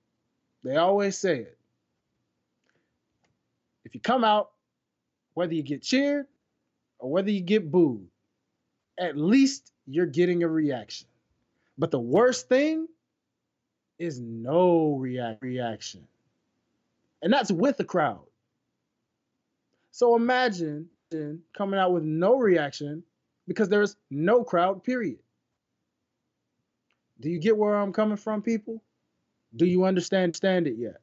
S1: they always say it. If you come out, whether you get cheered or whether you get booed, at least you're getting a reaction. But the worst thing is no react- reaction. And that's with the crowd. So imagine coming out with no reaction because there's no crowd, period. Do you get where I'm coming from, people? Do you understand stand it yet?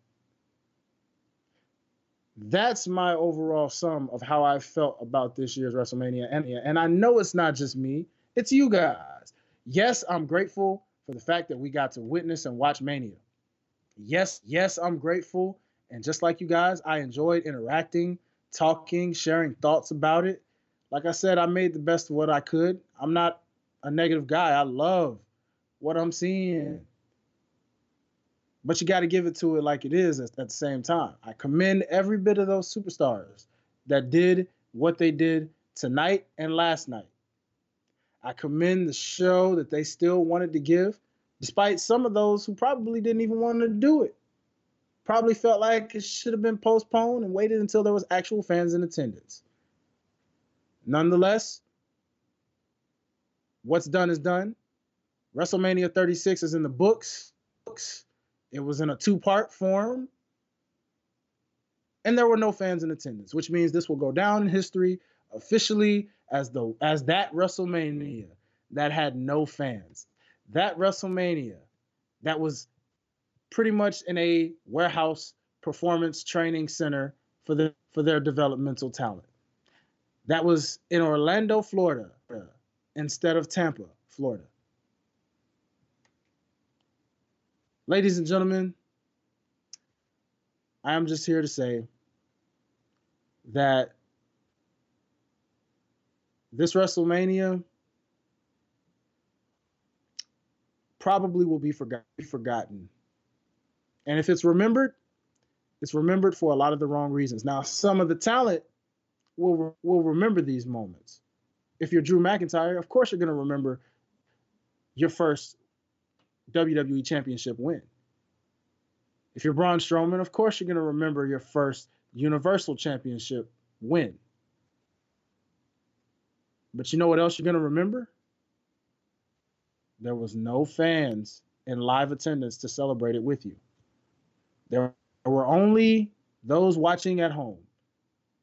S1: That's my overall sum of how I felt about this year's WrestleMania. And, and I know it's not just me, it's you guys. Yes, I'm grateful for the fact that we got to witness and watch Mania. Yes, yes, I'm grateful. And just like you guys, I enjoyed interacting, talking, sharing thoughts about it. Like I said, I made the best of what I could. I'm not a negative guy. I love what I'm seeing. But you got to give it to it like it is at, at the same time. I commend every bit of those superstars that did what they did tonight and last night. I commend the show that they still wanted to give, despite some of those who probably didn't even want to do it. Probably felt like it should have been postponed and waited until there was actual fans in attendance. Nonetheless, what's done is done. WrestleMania 36 is in the books. It was in a two-part form. And there were no fans in attendance, which means this will go down in history officially as the as that WrestleMania that had no fans. That WrestleMania that was pretty much in a warehouse performance training center for the for their developmental talent. That was in Orlando, Florida, instead of Tampa, Florida. Ladies and gentlemen, I am just here to say that this WrestleMania probably will be forgotten. And if it's remembered, it's remembered for a lot of the wrong reasons. Now, some of the talent will will remember these moments. If you're Drew McIntyre, of course you're going to remember your first WWE Championship win. If you're Braun Strowman, of course you're going to remember your first Universal Championship win. But you know what else you're going to remember? There was no fans in live attendance to celebrate it with you. There were only those watching at home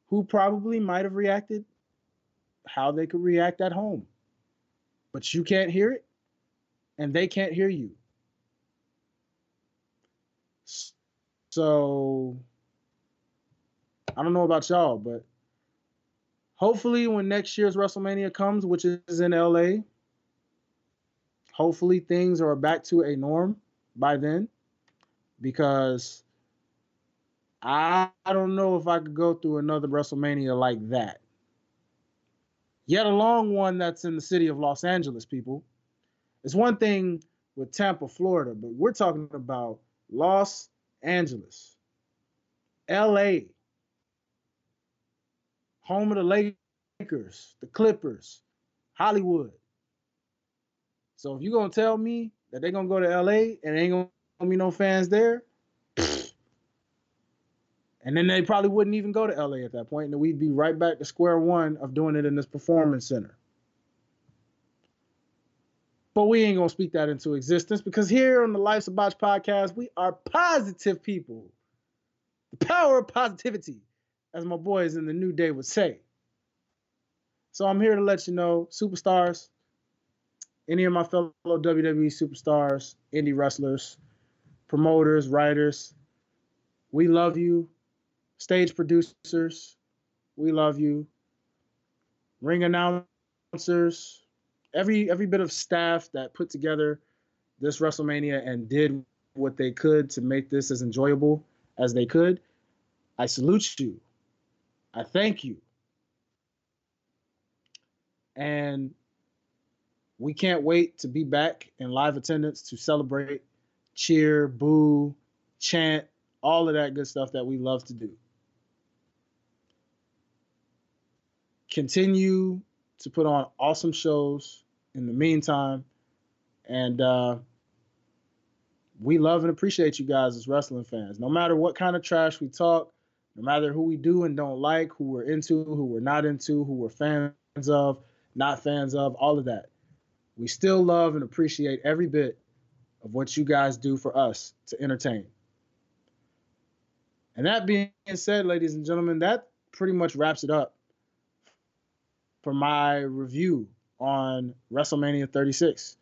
S1: who probably might have reacted how they could react at home. But you can't hear it and they can't hear you. So I don't know about y'all, but hopefully when next year's WrestleMania comes, which is in LA, hopefully things are back to a norm by then because I, I don't know if I could go through another WrestleMania like that. Yet a long one that's in the city of Los Angeles, people. It's one thing with Tampa, Florida, but we're talking about Los Angeles, LA, home of the Lakers, the Clippers, Hollywood. So if you're gonna tell me that they're gonna go to LA and ain't gonna be no fans there, and then they probably wouldn't even go to LA at that point, and we'd be right back to square one of doing it in this performance center. But we ain't gonna speak that into existence because here on the Life's a Botch podcast, we are positive people. The power of positivity, as my boys in the New Day would say. So I'm here to let you know, superstars, any of my fellow WWE superstars, indie wrestlers, promoters, writers, we love you. Stage producers, we love you. Ring announcers, every every bit of staff that put together this WrestleMania and did what they could to make this as enjoyable as they could. I salute you. I thank you. And we can't wait to be back in live attendance to celebrate, cheer, boo, chant, all of that good stuff that we love to do. Continue to put on awesome shows in the meantime. And uh, we love and appreciate you guys as wrestling fans. No matter what kind of trash we talk, no matter who we do and don't like, who we're into, who we're not into, who we're fans of, not fans of, all of that. We still love and appreciate every bit of what you guys do for us to entertain. And that being said, ladies and gentlemen, that pretty much wraps it up for my review on WrestleMania 36.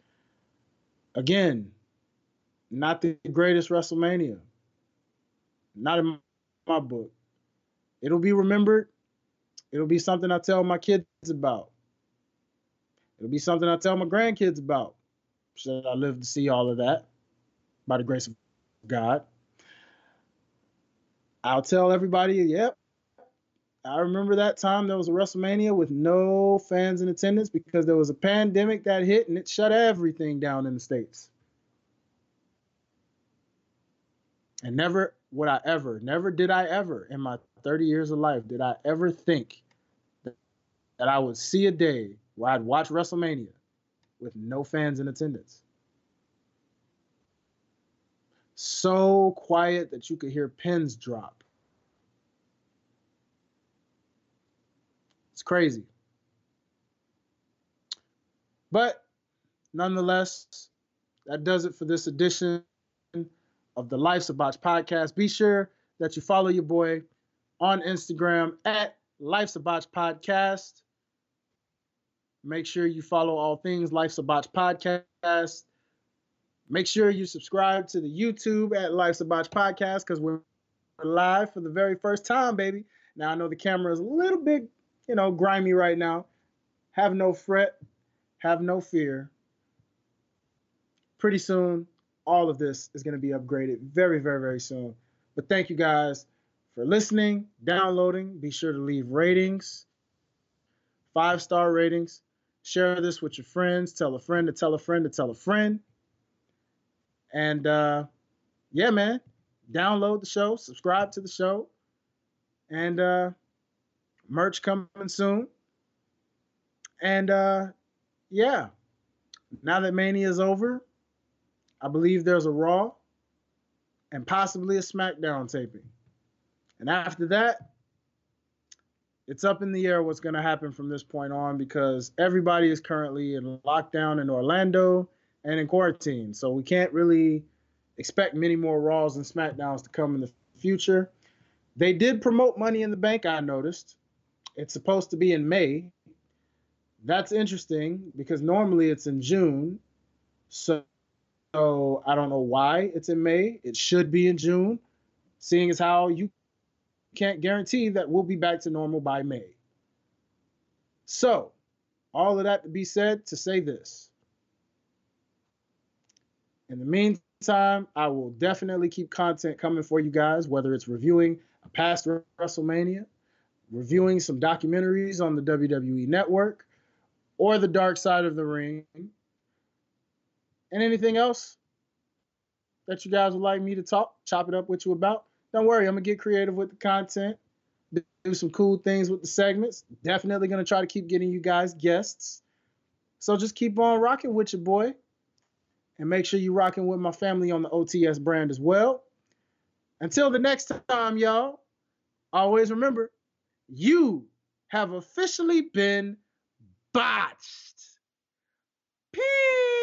S1: Again, not the greatest WrestleMania. Not in my book. It'll be remembered. It'll be something I tell my kids about. It'll be something I tell my grandkids about. Should I live to see all of that by the grace of God? I'll tell everybody, yep, I remember that time there was a WrestleMania with no fans in attendance because there was a pandemic that hit and it shut everything down in the States. And never would I ever, never did I ever in my 30 years of life, did I ever think that, that I would see a day where I'd watch WrestleMania with no fans in attendance. So quiet that you could hear pins drop. It's crazy. But nonetheless, that does it for this edition of the Life's a Botch podcast. Be sure that you follow your boy on Instagram at Life's a Botch podcast. Make sure you follow all things Life's a Botch podcast. Make sure you subscribe to the YouTube at Life's a Botch podcast because we're live for the very first time, baby. Now I know the camera is a little bit, you know, grimy right now. Have no fret, have no fear. Pretty soon, all of this is going to be upgraded very, very, very soon. But thank you guys for listening, downloading. Be sure to leave ratings, five star ratings. Share this with your friends. Tell a friend to tell a friend to tell a friend. And uh, yeah, man, download the show, subscribe to the show, and uh, merch coming soon. And uh, yeah, now that Mania is over, I believe there's a Raw and possibly a SmackDown taping. And after that, it's up in the air what's going to happen from this point on because everybody is currently in lockdown in Orlando and in quarantine. So we can't really expect many more Raws and SmackDowns to come in the future. They did promote Money in the Bank, I noticed. It's supposed to be in May. That's interesting because normally it's in June. So so I don't know why it's in May. It should be in June, seeing as how you can't guarantee that we'll be back to normal by May. So, all of that to be said to say this. In the meantime, I will definitely keep content coming for you guys, whether it's reviewing a past WrestleMania, reviewing some documentaries on the WWE Network, or the Dark Side of the Ring, and anything else that you guys would like me to talk, chop it up with you about, don't worry. I'm gonna get creative with the content, do some cool things with the segments. Definitely gonna try to keep getting you guys guests. So just keep on rocking with your boy, and make sure you're rocking with my family on the OTS brand as well. Until the next time, y'all. Always remember, you have officially been botched. Peace.